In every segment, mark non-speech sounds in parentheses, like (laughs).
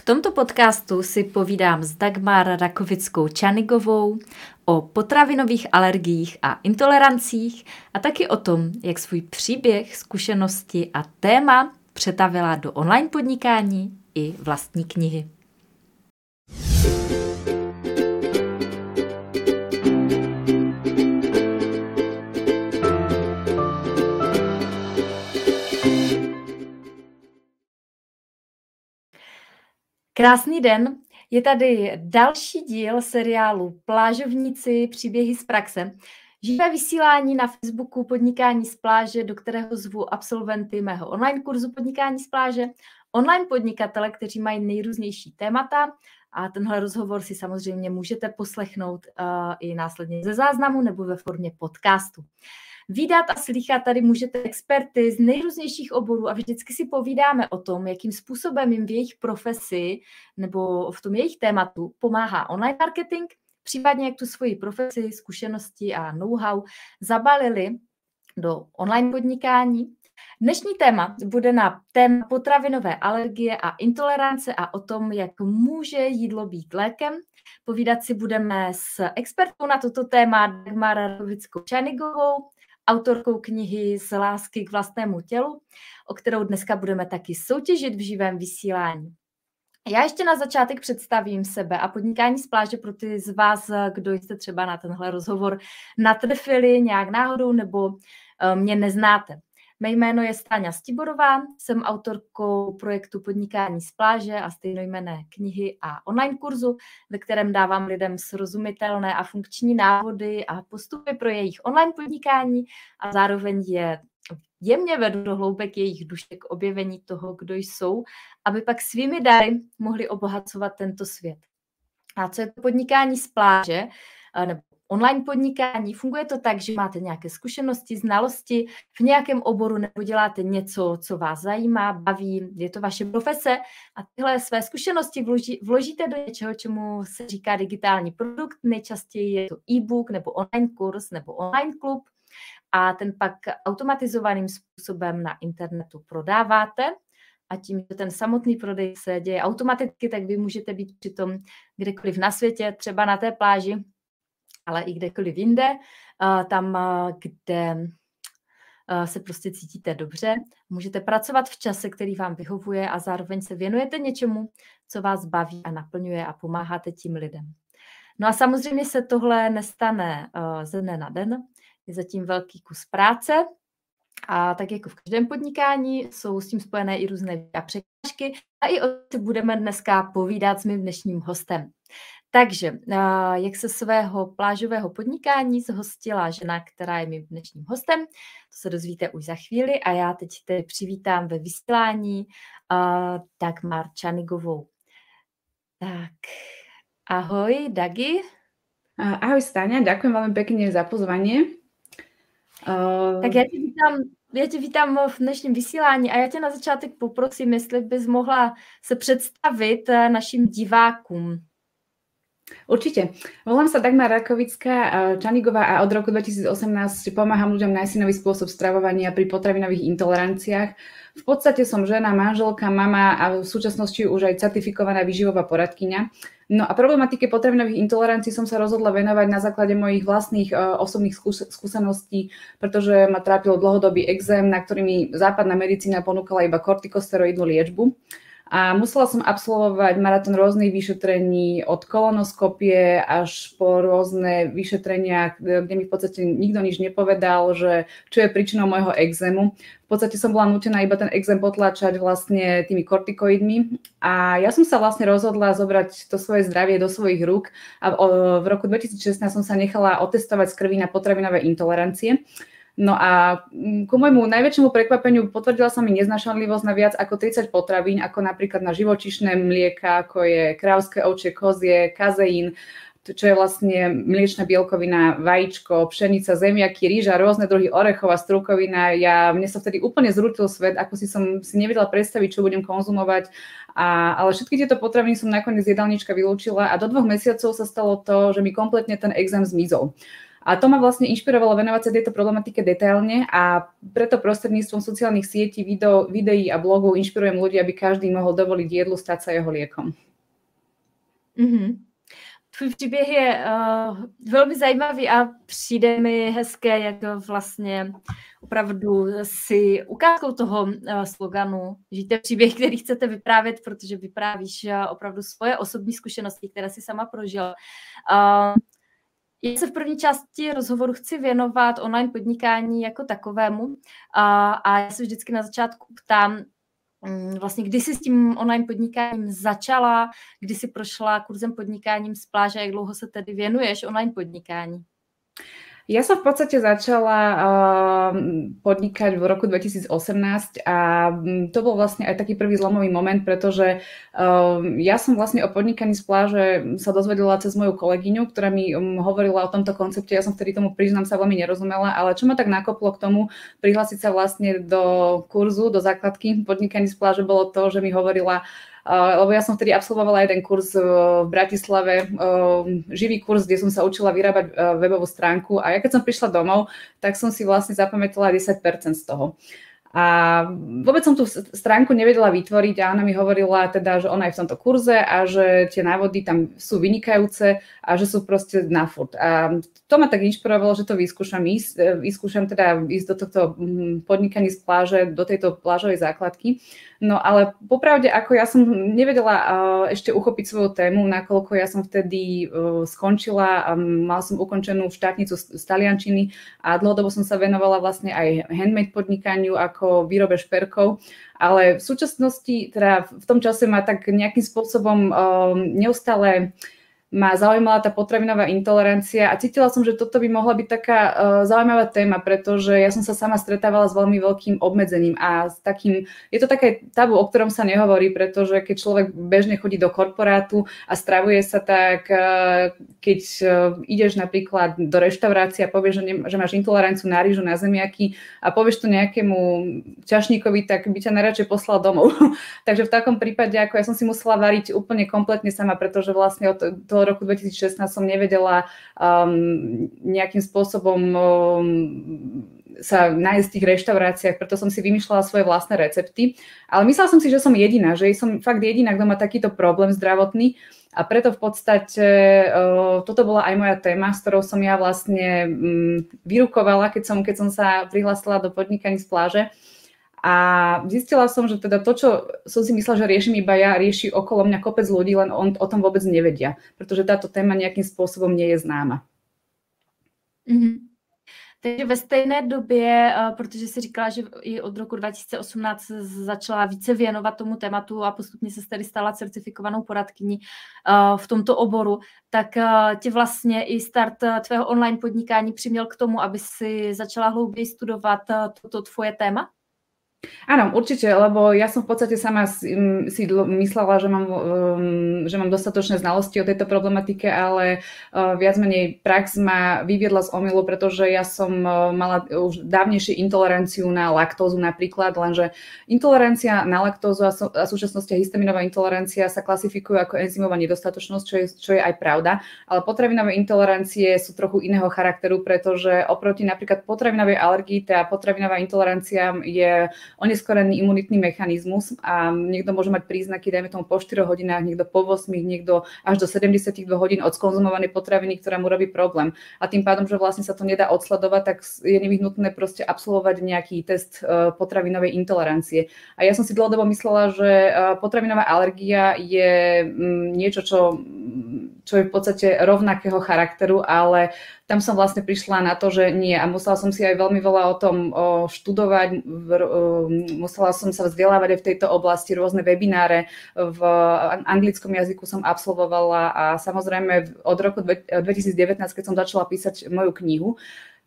V tomto podcastu si povídám s Dagmar Rakovickou Čanigovou o potravinových alergiích a intolerancích a taky o tom, jak svůj příběh, zkušenosti a téma přetavila do online podnikání i vlastní knihy. Krásný den, je tady další díl seriálu Plážovníci příběhy z praxe. Živé vysílání na Facebooku Podnikání z pláže, do kterého zvu absolventy mého online kurzu Podnikání z pláže, online podnikatele, kteří mají nejrůznější témata a tenhle rozhovor si samozřejmě můžete poslechnout uh, i následně ze záznamu nebo ve formě podcastu. Výdat a slychat tady můžete experty z nejrůznějších oborů a vždycky si povídáme o tom, jakým způsobem jim v jejich profesi nebo v tom jejich tématu pomáhá online marketing, případně jak tu svoji profesi, zkušenosti a know-how zabalili do online podnikání. Dnešní téma bude na téma potravinové alergie a intolerance a o tom, jak může jídlo být lékem. Povídat si budeme s expertkou na toto téma Dagmar Rovickou Čanigovou, autorkou knihy Z lásky k vlastnému tělu, o kterou dneska budeme taky soutěžit v živém vysílání. Já ještě na začátek představím sebe a podnikání z pláže pro ty z vás, kdo jste třeba na tenhle rozhovor natrefili nějak náhodou nebo eh, mě neznáte. Mé jméno je Stáňa Stiborová, jsem autorkou projektu Podnikání z pláže a stejnojmené knihy a online kurzu, ve kterém dávám lidem srozumitelné a funkční návody a postupy pro jejich online podnikání a zároveň je jemně vedu do hloubek jejich duše k objevení toho, kdo jsou, aby pak svými dary mohli obohacovat tento svět. A co je to podnikání z pláže, nebo online podnikání. Funguje to tak, že máte nějaké zkušenosti, znalosti v nějakém oboru nebo děláte něco, co vás zajímá, baví, je to vaše profese a tyhle své zkušenosti vloží, vložíte do něčeho, čemu se říká digitální produkt. Nejčastěji je to e-book nebo online kurz nebo online klub a ten pak automatizovaným způsobem na internetu prodáváte a tím, že ten samotný prodej se děje automaticky, tak vy můžete být přitom kdekoliv na světě, třeba na té pláži, ale i kdekoliv jinde, tam, kde se prostě cítíte dobře. Můžete pracovat v čase, který vám vyhovuje a zároveň se věnujete něčemu, co vás baví a naplňuje a pomáháte tím lidem. No a samozřejmě se tohle nestane ze dne na den. Je zatím velký kus práce a tak jako v každém podnikání jsou s tím spojené i různé překážky a i o tom budeme dneska povídat s mým dnešním hostem. Takže, jak se svého plážového podnikání zhostila žena, která je mým dnešním hostem, to se dozvíte už za chvíli a já teď tedy přivítám ve vysílání uh, Dagmar Čanigovou. Tak, ahoj Dagi. Ahoj Stáňa, ďakujem veľmi pekne za pozvanie. Uh... Tak já tě vítám já tě vítám v dnešním vysílání a já tě na začátek poprosím, jestli bys mohla se představit eh, našim divákům. Určite. Volám sa Dagmar Rakovická Čanigová a od roku 2018 pomáham ľuďom nájsť nový spôsob stravovania pri potravinových intoleranciách. V podstate som žena, manželka, mama a v súčasnosti už aj certifikovaná výživová poradkyňa. No a problematike potravinových intolerancií som sa rozhodla venovať na základe mojich vlastných uh, osobných skús- skúseností, pretože ma trápil dlhodobý exém, na ktorý mi západná medicína ponúkala iba kortikosteroidnú liečbu. A musela som absolvovať maratón rôznych vyšetrení od kolonoskopie až po rôzne vyšetrenia, kde mi v podstate nikto nič nepovedal, že čo je príčinou môjho exému. V podstate som bola nutená iba ten exém potlačať vlastne tými kortikoidmi a ja som sa vlastne rozhodla zobrať to svoje zdravie do svojich rúk a v roku 2016 som sa nechala otestovať z krvi na potravinové intolerancie. No a mm, ku môjmu najväčšiemu prekvapeniu potvrdila sa mi neznašanlivosť na viac ako 30 potravín, ako napríklad na živočišné mlieka, ako je krávské ovčie, kozie, kazeín, čo je vlastne mliečna bielkovina, vajíčko, pšenica, zemiaky, rýža, rôzne druhy orechov a strukovina. Ja, mne sa vtedy úplne zrútil svet, ako si som si nevedela predstaviť, čo budem konzumovať. A, ale všetky tieto potraviny som nakoniec jedálnička vylúčila a do dvoch mesiacov sa stalo to, že mi kompletne ten exém zmizol. A to ma vlastne inšpirovalo venovať sa tejto problematike detailne a preto prostredníctvom sociálnych sietí, video, videí a blogov inšpirujem ľudí, aby každý mohol dovoliť jedlu stať sa jeho liekom. Mm-hmm. Tvůj příběh je uh, velmi zajímavý a přijde mi hezké, jak vlastně opravdu si ukázkou toho uh, sloganu žijte příběh, který chcete vyprávět, protože vyprávíš uh, opravdu svoje osobní zkušenosti, které si sama prožil. Uh, já se v první části rozhovoru chci věnovat online podnikání jako takovému a, a já se vždycky na začátku ptám, Mm, vlastně kdy jsi s tím online podnikáním začala, kdy jsi prošla kurzem podnikáním z pláže, jak dlouho se tedy věnuješ online podnikání? Ja som v podstate začala uh, podnikať v roku 2018 a mm, to bol vlastne aj taký prvý zlomový moment, pretože uh, ja som vlastne o podnikaní z pláže sa dozvedela cez moju kolegyňu, ktorá mi um, hovorila o tomto koncepte. Ja som vtedy tomu priznám sa veľmi nerozumela, ale čo ma tak nakoplo k tomu prihlásiť sa vlastne do kurzu, do základky podnikaní z pláže bolo to, že mi hovorila lebo ja som vtedy absolvovala jeden kurz e, v Bratislave, e, živý kurz, kde som sa učila vyrábať e, webovú stránku a ja keď som prišla domov, tak som si vlastne zapamätala 10% z toho. A vôbec som tú stránku nevedela vytvoriť a ona mi hovorila teda, že ona je v tomto kurze a že tie návody tam sú vynikajúce a že sú proste na furt. A to ma tak inšpirovalo, že to vyskúšam ísť, vyskúšam teda ísť do tohto mm, podnikaní z pláže, do tejto plážovej základky. No ale popravde, ako ja som nevedela ešte uchopiť svoju tému, nakoľko ja som vtedy skončila a mal som ukončenú štátnicu z taliančiny a dlhodobo som sa venovala vlastne aj handmade podnikaniu ako výrobe šperkov, ale v súčasnosti, teda v tom čase ma tak nejakým spôsobom neustále ma zaujímala tá potravinová intolerancia a cítila som, že toto by mohla byť taká uh, zaujímavá téma, pretože ja som sa sama stretávala s veľmi veľkým obmedzením a s takým, je to také tabu, o ktorom sa nehovorí, pretože keď človek bežne chodí do korporátu a stravuje sa tak, uh, keď uh, ideš napríklad do reštaurácie a povieš, že, ne, že máš intoleranciu na rýžu, na zemiaky a povieš to nejakému čašníkovi, tak by ťa najradšej poslal domov. (laughs) Takže v takom prípade, ako ja som si musela variť úplne kompletne sama, pretože vlastne od toho roku 2016 som nevedela um, nejakým spôsobom um, sa nájsť v tých reštauráciách, preto som si vymýšľala svoje vlastné recepty. Ale myslela som si, že som jediná, že som fakt jediná, kto má takýto problém zdravotný. A preto v podstate uh, toto bola aj moja téma, s ktorou som ja vlastne um, vyrukovala, keď som, keď som sa prihlásila do podnikaní z pláže. A zistila som, že teda to, čo som si myslela, že riešim iba ja, rieši okolo mňa kopec ľudí, len on, o tom vôbec nevedia, pretože táto téma nejakým spôsobom nie je známa. Mm-hmm. Takže ve stejné době, eh, protože si říkala, že i od roku 2018 začala více věnovat tomu tématu a postupně se tedy stala certifikovanou poradkyní eh, v tomto oboru, tak eh, tě vlastně i start tvého online podnikání přiměl k tomu, aby si začala hlouběji studovat toto tvoje téma? Áno, určite, lebo ja som v podstate sama si, myslela, že mám, um, že mám dostatočné znalosti o tejto problematike, ale uh, viac menej prax ma vyviedla z omylu, pretože ja som uh, mala už dávnejšie intoleranciu na laktózu napríklad, lenže intolerancia na laktózu a, a súčasnosti histaminová intolerancia sa klasifikujú ako enzymová nedostatočnosť, čo je, čo je aj pravda, ale potravinové intolerancie sú trochu iného charakteru, pretože oproti napríklad potravinovej alergii, tá potravinová intolerancia je oneskorený imunitný mechanizmus a niekto môže mať príznaky, dajme tomu po 4 hodinách, niekto po 8, niekto až do 72 hodín od skonzumovanej potraviny, ktorá mu robí problém. A tým pádom, že vlastne sa to nedá odsledovať, tak je nevyhnutné proste absolvovať nejaký test e, potravinovej intolerancie. A ja som si dlhodobo myslela, že e, potravinová alergia je mm, niečo, čo, čo je v podstate rovnakého charakteru, ale tam som vlastne prišla na to, že nie. A musela som si aj veľmi veľa o tom študovať, musela som sa vzdelávať aj v tejto oblasti, rôzne webináre. V anglickom jazyku som absolvovala a samozrejme od roku 2019, keď som začala písať moju knihu,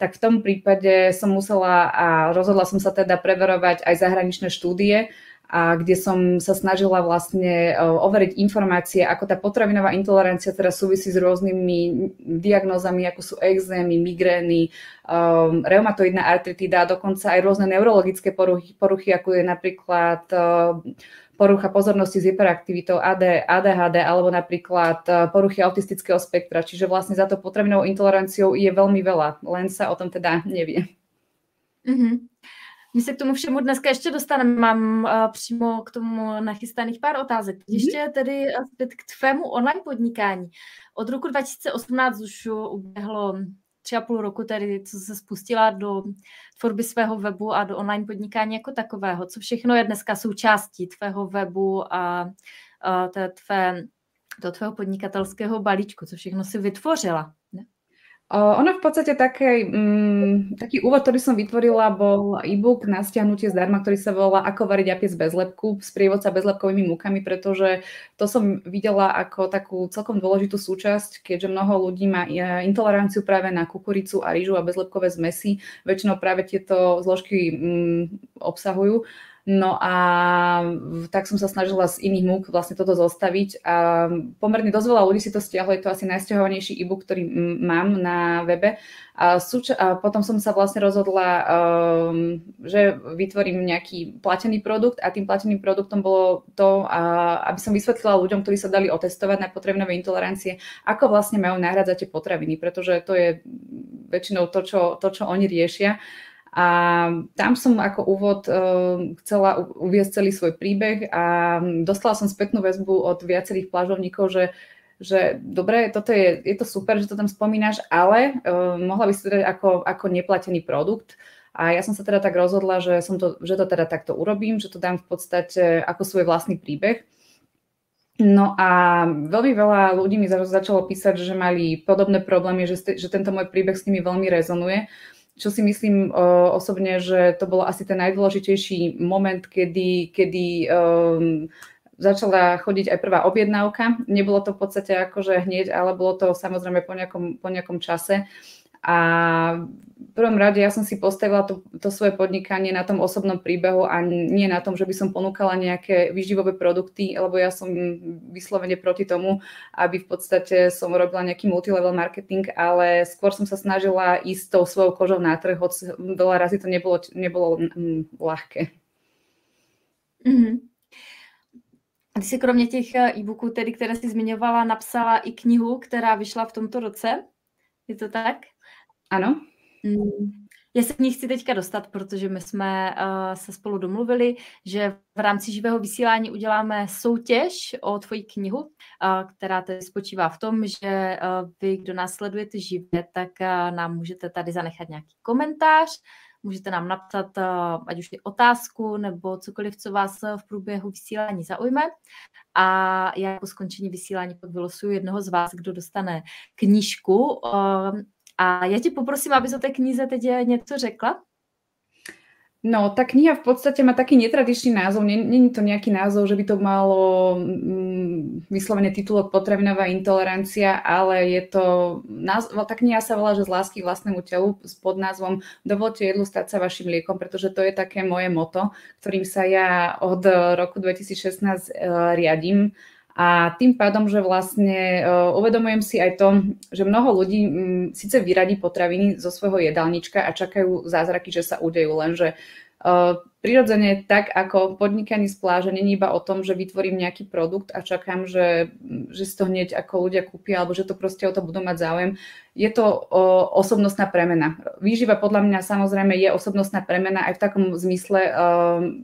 tak v tom prípade som musela a rozhodla som sa teda preverovať aj zahraničné štúdie, a kde som sa snažila vlastne e, overiť informácie, ako tá potravinová intolerancia teraz súvisí s rôznymi diagnózami, ako sú exémy, migrény, um, reumatoidná artritida a dokonca aj rôzne neurologické poruchy, poruchy ako je napríklad uh, porucha pozornosti s hyperaktivitou, AD, ADHD alebo napríklad poruchy autistického spektra. Čiže vlastne za to potravinovou intoleranciou je veľmi veľa, len sa o tom teda nevie. Mm-hmm. My se k tomu všemu dneska ještě dostaneme. Mám uh, přímo k tomu nachystaných pár otázek. Mm-hmm. Ještě tedy zpět k tvému online podnikání. Od roku 2018 už uběhlo tři a půl roku tedy, co se spustila do tvorby svého webu a do online podnikání jako takového. Co všechno je dneska součástí tvého webu a, a té tvé, do tvého podnikatelského balíčku? Co všechno si vytvořila? Ono v podstate také, um, taký úvod, ktorý som vytvorila, bol e-book na stiahnutie zdarma, ktorý sa volá Ako variť apiec bez lepku s prievodca bezlepkovými múkami, pretože to som videla ako takú celkom dôležitú súčasť, keďže mnoho ľudí má e, intoleranciu práve na kukuricu a rýžu a bezlepkové zmesy. Väčšinou práve tieto zložky um, obsahujú. No a tak som sa snažila z iných múk vlastne toto zostaviť a pomerne dosť veľa ľudí si to stiahlo, je to asi najstiahovanejší e-book, ktorý mám na webe a, súča- a potom som sa vlastne rozhodla, um, že vytvorím nejaký platený produkt a tým plateným produktom bolo to, a, aby som vysvetlila ľuďom, ktorí sa dali otestovať na potravinové intolerancie, ako vlastne majú nahradzať tie potraviny, pretože to je väčšinou to, čo, to, čo oni riešia. A tam som ako úvod uh, chcela uviezť celý svoj príbeh a dostala som spätnú väzbu od viacerých plážovníkov, že že dobre, toto je, je to super, že to tam spomínaš, ale uh, mohla by si to ako, ako neplatený produkt. A ja som sa teda tak rozhodla, že, som to, že to teda takto urobím, že to dám v podstate ako svoj vlastný príbeh. No a veľmi veľa ľudí mi začalo písať, že mali podobné problémy, že, že tento môj príbeh s nimi veľmi rezonuje čo si myslím uh, osobne, že to bolo asi ten najdôležitejší moment, kedy, kedy um, začala chodiť aj prvá objednávka. Nebolo to v podstate akože hneď, ale bolo to samozrejme po nejakom, po nejakom čase. A v prvom rade ja som si postavila to, to svoje podnikanie na tom osobnom príbehu a nie na tom, že by som ponúkala nejaké výživové produkty, lebo ja som vyslovene proti tomu, aby v podstate som robila nejaký multilevel marketing, ale skôr som sa snažila ísť tou svojou kožou na trh, hoď veľa razy to nebolo, nebolo ľahké. Mm-hmm. Ty si kromě těch eh, e-booků, tedy, které jsi zmiňovala, napsala i knihu, která vyšla v tomto roce. Je to tak? Ano. Mm. Já se k ní chci teďka dostat, protože my jsme uh, se spolu domluvili, že v rámci živého vysílání uděláme soutěž o tvoji knihu, uh, která tedy spočívá v tom, že uh, vy, kdo nás sledujete živě, tak uh, nám můžete tady zanechat nějaký komentář, můžete nám napsat uh, ať už je otázku nebo cokoliv, co vás v průběhu vysílání zaujme. A já po skončení vysílání pak vylosuju jednoho z vás, kdo dostane knížku uh, a ja ti poprosím, aby o tej knize teď něco řekla. No, tá kniha v podstate má taký netradičný názov. Není to nejaký názov, že by to malo mm, vyslovene titulok potravinová intolerancia, ale je to... Názov, tá kniha sa volá, že z lásky vlastnému telu s podnázvom Dovolte jedlu stať sa vašim liekom, pretože to je také moje moto, ktorým sa ja od roku 2016 uh, eh, riadím a tým pádom, že vlastne uh, uvedomujem si aj to, že mnoho ľudí um, síce vyradí potraviny zo svojho jedálnička a čakajú zázraky, že sa udejú, lenže prirodzene tak ako podnikanie z pláže není iba o tom, že vytvorím nejaký produkt a čakám, že, že si to hneď ako ľudia kúpia alebo že to proste o to budú mať záujem. Je to o, osobnostná premena. Výživa podľa mňa samozrejme je osobnostná premena aj v takom zmysle, um,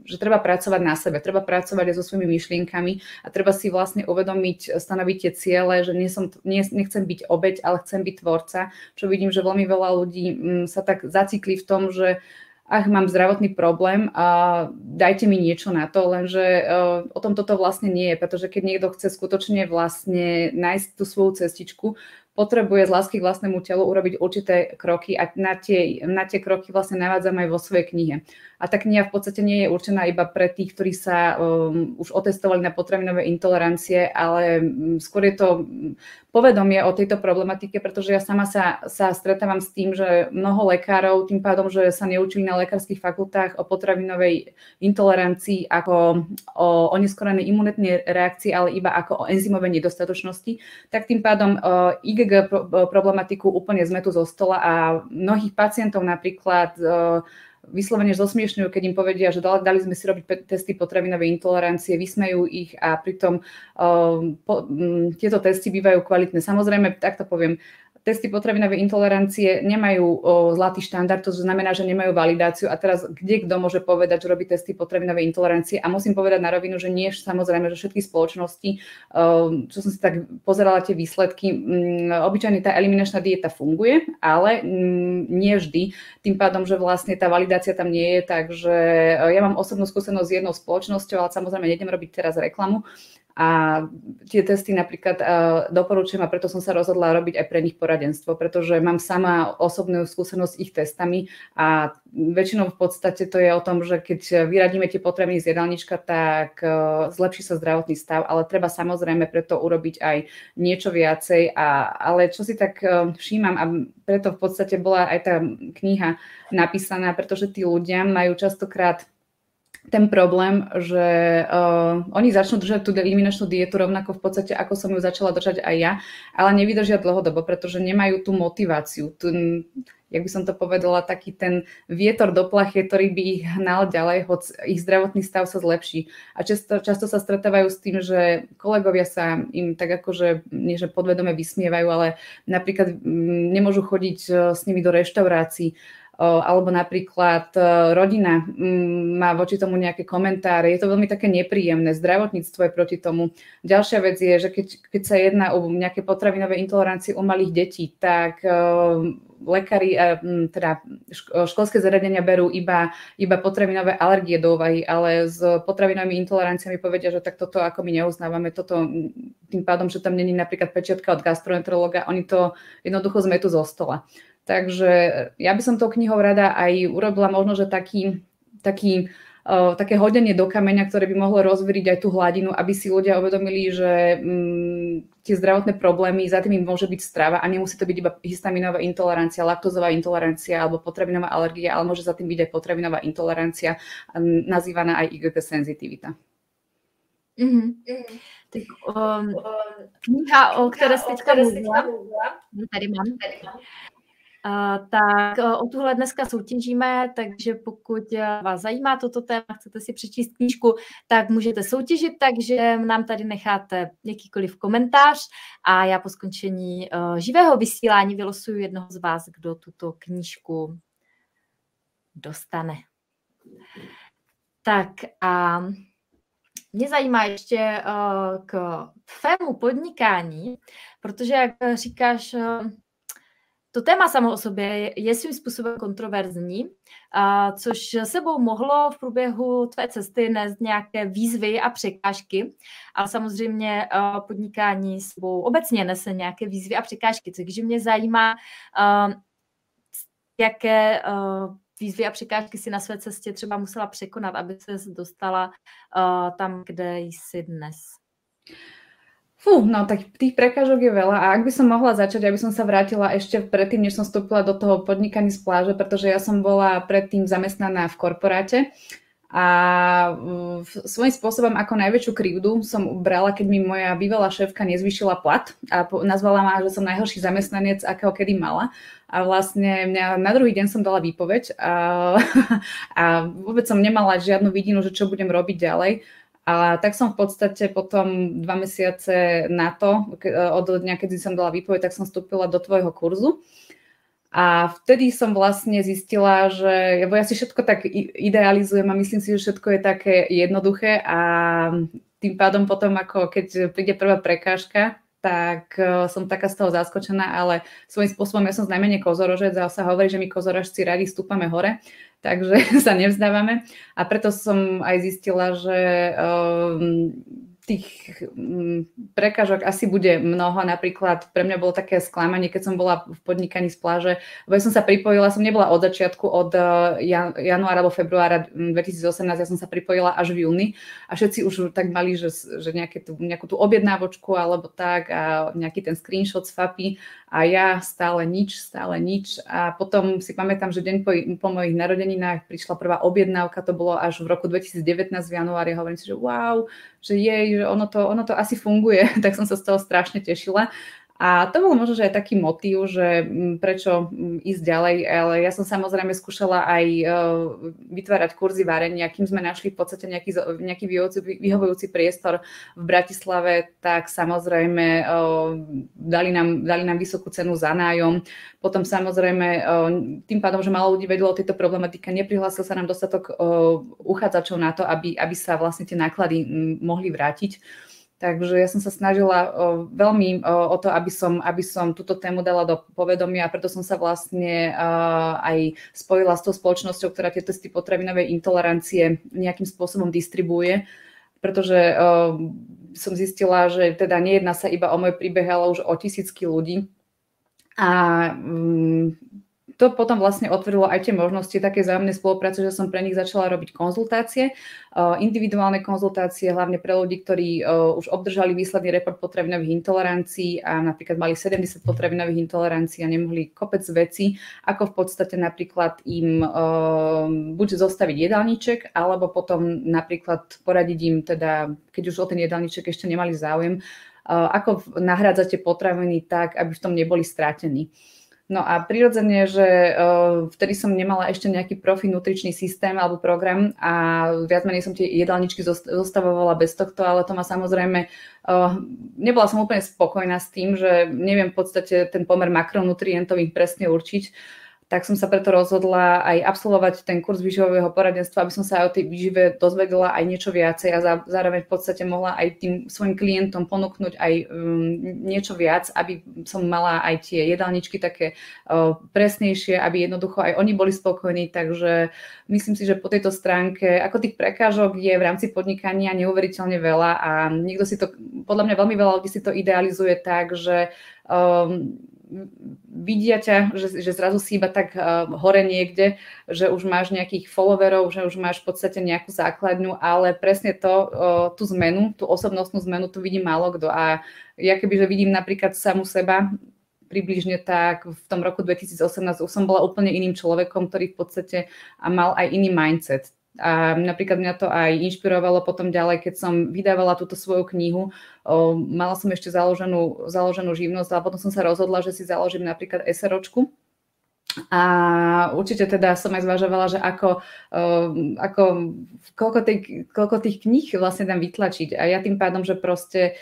že treba pracovať na sebe, treba pracovať aj so svojimi myšlienkami a treba si vlastne uvedomiť, stanoviť tie ciele, že nie som, nie, nechcem byť obeď, ale chcem byť tvorca, čo vidím, že veľmi veľa ľudí um, sa tak zacikli v tom, že ach, mám zdravotný problém a dajte mi niečo na to, lenže uh, o tom toto vlastne nie je, pretože keď niekto chce skutočne vlastne nájsť tú svoju cestičku, potrebuje z lásky k vlastnému telu urobiť určité kroky a na tie, na tie kroky vlastne navádzam aj vo svojej knihe. A tá kniha v podstate nie je určená iba pre tých, ktorí sa um, už otestovali na potravinové intolerancie, ale um, skôr je to povedomie o tejto problematike, pretože ja sama sa, sa stretávam s tým, že mnoho lekárov tým pádom, že sa neučili na lekárskych fakultách o potravinovej intolerancii ako o oneskorenej imunitnej reakcii, ale iba ako o enzymovej nedostatočnosti, tak tým pádom uh, IgG problematiku úplne zmetú zo stola a mnohých pacientov napríklad uh, vyslovene zosmiešňujú, keď im povedia, že dali sme si robiť testy potravinovej intolerancie, vysmejú ich a pritom uh, po, um, tieto testy bývajú kvalitné. Samozrejme, takto poviem, testy potravinovej intolerancie nemajú o, zlatý štandard, to znamená, že nemajú validáciu. A teraz kde kto môže povedať, že robí testy potravinovej intolerancie? A musím povedať na rovinu, že nie samozrejme, že všetky spoločnosti, o, čo som si tak pozerala tie výsledky, m, mm, obyčajne tá eliminačná dieta funguje, ale m, mm, nie vždy, tým pádom, že vlastne tá validácia tam nie je, takže ja mám osobnú skúsenosť s jednou spoločnosťou, ale samozrejme nejdem robiť teraz reklamu, a tie testy napríklad uh, doporučujem a preto som sa rozhodla robiť aj pre nich poradenstvo, pretože mám sama osobnú skúsenosť s ich testami a väčšinou v podstate to je o tom, že keď vyradíme tie potraviny z jedálnička, tak uh, zlepší sa zdravotný stav, ale treba samozrejme preto urobiť aj niečo viacej. A, ale čo si tak uh, všímam a preto v podstate bola aj tá kniha napísaná, pretože tí ľudia majú častokrát ten problém, že uh, oni začnú držať tú eliminačnú dietu rovnako v podstate, ako som ju začala držať aj ja, ale nevydržia dlhodobo, pretože nemajú tú motiváciu, tú, jak by som to povedala, taký ten vietor do plachie, ktorý by ich hnal ďalej, hoď ich zdravotný stav sa zlepší. A často, často sa stretávajú s tým, že kolegovia sa im tak akože, nie že podvedome vysmievajú, ale napríklad mm, nemôžu chodiť uh, s nimi do reštaurácií, alebo napríklad e, rodina mm, má voči tomu nejaké komentáre. Je to veľmi také nepríjemné. Zdravotníctvo je proti tomu. Ďalšia vec je, že keď, keď sa jedná o nejaké potravinové intolerancie u malých detí, tak e, lekári, e, teda školské zariadenia berú iba, iba potravinové alergie do úvahy, ale s potravinovými intoleranciami povedia, že tak toto ako my neuznávame, toto tým pádom, že tam není napríklad pečiatka od gastroenterologa, oni to jednoducho zmetú zo stola. Takže ja by som tou knihou rada aj urobila možno, že taký, taký uh, také hodenie do kameňa, ktoré by mohlo rozviriť aj tú hladinu, aby si ľudia uvedomili, že um, tie zdravotné problémy, za tým môže byť strava a nemusí to byť iba histaminová intolerancia, laktózová intolerancia alebo potravinová alergia, ale môže za tým byť aj potravinová intolerancia, nazývaná aj IgG senzitivita. Mm-hmm. Tak, um, kniha, o které jste teďka mluvila, tady mám, tady mám Uh, tak uh, o tuhle dneska soutěžíme, takže pokud uh, vás zajímá toto téma, chcete si přečíst knížku, tak můžete soutěžit, takže nám tady necháte jakýkoliv komentář a já po skončení živého vysílání vylosuju jednoho z vás, kdo tuto knížku dostane. Tak a mě zajímá ještě k tvému podnikání, protože jak říkáš, to téma samo o sobě je svým způsobem kontroverzní, a což sebou mohlo v průběhu tvé cesty nést nějaké výzvy a překážky, ale samozřejmě podnikání sebou obecně nese nějaké výzvy a překážky, takže mě zajímá, jaké výzvy a překážky si na své cestě třeba musela překonat, aby se dostala tam, kde jsi dnes. Fú, no tak tých prekážok je veľa a ak by som mohla začať, aby som sa vrátila ešte predtým, než som vstúpila do toho podnikania z pláže, pretože ja som bola predtým zamestnaná v korporáte a svojím spôsobom ako najväčšiu krivdu som brala, keď mi moja bývalá šéfka nezvyšila plat a nazvala ma, že som najhorší zamestnanec, akého kedy mala. A vlastne mňa na druhý deň som dala výpoveď a, (laughs) a vôbec som nemala žiadnu vidinu, že čo budem robiť ďalej. A tak som v podstate potom dva mesiace na to, od dňa, keď som dala výpoveď, tak som vstúpila do tvojho kurzu. A vtedy som vlastne zistila, že ja si všetko tak idealizujem a myslím si, že všetko je také jednoduché a tým pádom potom, ako keď príde prvá prekážka, tak e, som taká z toho zaskočená, ale svojím spôsobom ja som z najmenej kozorožec a sa hovorí, že my kozorožci radi stúpame hore, takže (laughs) sa nevzdávame. A preto som aj zistila, že um, tých mm, prekážok asi bude mnoho. Napríklad pre mňa bolo také sklamanie, keď som bola v podnikaní z pláže, lebo ja som sa pripojila, som nebola od začiatku, od eh, januára alebo februára 2018, mm, ja som sa pripojila až v júni a všetci už tak mali, že, že nejaké tú, nejakú tú objednávočku alebo tak a nejaký ten screenshot z FAPy a ja stále nič, stále nič. A potom si pamätám, že deň po, po mojich narodeninách prišla prvá objednávka, to bolo až v roku 2019 v januári, hovorím si, že wow, že jej, že ono to, ono to asi funguje, (laughs) tak som sa z toho strašne tešila. A to bol možno, že aj taký motív, že mm, prečo mm, ísť ďalej, ale ja som samozrejme skúšala aj e, vytvárať kurzy varenia, kým sme našli v podstate nejaký, nejaký vyhovujúci priestor v Bratislave, tak samozrejme e, dali nám, dali nám vysokú cenu za nájom. Potom samozrejme e, tým pádom, že malo ľudí vedelo o tejto problematike, neprihlásil sa nám dostatok uchádzačov na to, aby, aby sa vlastne tie náklady mohli vrátiť. Takže ja som sa snažila veľmi o, to, aby som, aby som túto tému dala do povedomia a preto som sa vlastne aj spojila s tou spoločnosťou, ktorá tie testy potravinovej intolerancie nejakým spôsobom distribuje, pretože som zistila, že teda nejedná sa iba o môj príbeh, ale už o tisícky ľudí. A um, to potom vlastne otvorilo aj tie možnosti také zájomnej spolupráce, že som pre nich začala robiť konzultácie, individuálne konzultácie, hlavne pre ľudí, ktorí už obdržali výsledný report potravinových intolerancií a napríklad mali 70 potravinových intolerancií a nemohli kopec veci, ako v podstate napríklad im buď zostaviť jedálniček, alebo potom napríklad poradiť im teda, keď už o ten jedálniček ešte nemali záujem, ako nahrádzate potraviny tak, aby v tom neboli strátení. No a prirodzene, že uh, vtedy som nemala ešte nejaký profi nutričný systém alebo program a viac menej som tie jedálničky zostavovala bez tohto, ale to ma samozrejme, uh, nebola som úplne spokojná s tým, že neviem v podstate ten pomer makronutrientov ich presne určiť tak som sa preto rozhodla aj absolvovať ten kurz výživového poradenstva, aby som sa aj o tej výžive dozvedela aj niečo viacej a zároveň v podstate mohla aj tým svojim klientom ponúknuť aj um, niečo viac, aby som mala aj tie jedálničky také uh, presnejšie, aby jednoducho aj oni boli spokojní. Takže myslím si, že po tejto stránke, ako tých prekážok je v rámci podnikania neuveriteľne veľa a niekto si to, podľa mňa veľmi veľa ľudí si to idealizuje tak, že um, vidia ťa, že, že zrazu si iba tak uh, hore niekde, že už máš nejakých followerov, že už máš v podstate nejakú základňu, ale presne to, uh, tú zmenu, tú osobnostnú zmenu, tu vidí málo kto. A ja kebyže vidím napríklad samu seba, približne tak v tom roku 2018 už som bola úplne iným človekom, ktorý v podstate mal aj iný mindset. A napríklad mňa to aj inšpirovalo potom ďalej, keď som vydávala túto svoju knihu. Mala som ešte založenú, založenú živnosť a potom som sa rozhodla, že si založím napríklad SROčku, a určite teda som aj zvažovala, že ako, ako koľko, tej, koľko tých kníh vlastne dám vytlačiť. A ja tým pádom, že proste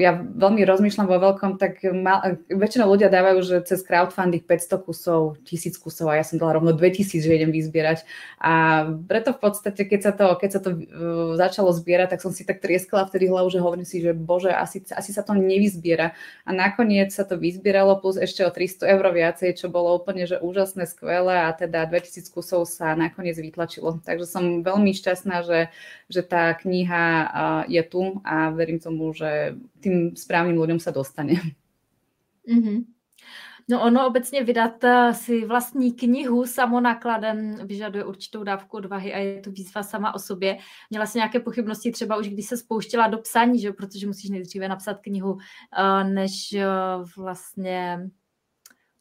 ja veľmi rozmýšľam vo veľkom, tak mal, väčšinou ľudia dávajú, že cez crowdfunding 500 kusov, 1000 kusov a ja som dala rovno 2000, že idem vyzbierať. A preto v podstate, keď sa to, keď sa to uh, začalo zbierať, tak som si tak trieskala vtedy hlavu, že hovorím si, že bože, asi, asi sa to nevyzbiera. A nakoniec sa to vyzbieralo plus ešte o 300 eur viacej, čo bolo úplne, že úžasné, skvelé a teda 2000 kusov sa nakoniec vytlačilo. Takže som veľmi šťastná, že, že tá kniha je tu a verím tomu, že tým správnym ľuďom sa dostane. Mm-hmm. No ono obecně vydat eh, si vlastní knihu samonakladem vyžaduje určitou dávku odvahy a je to výzva sama o sobě. Měla jsi nějaké pochybnosti třeba už, když se spouštěla do psaní, že? protože musíš nejdříve napsat knihu, eh, než eh, vlastně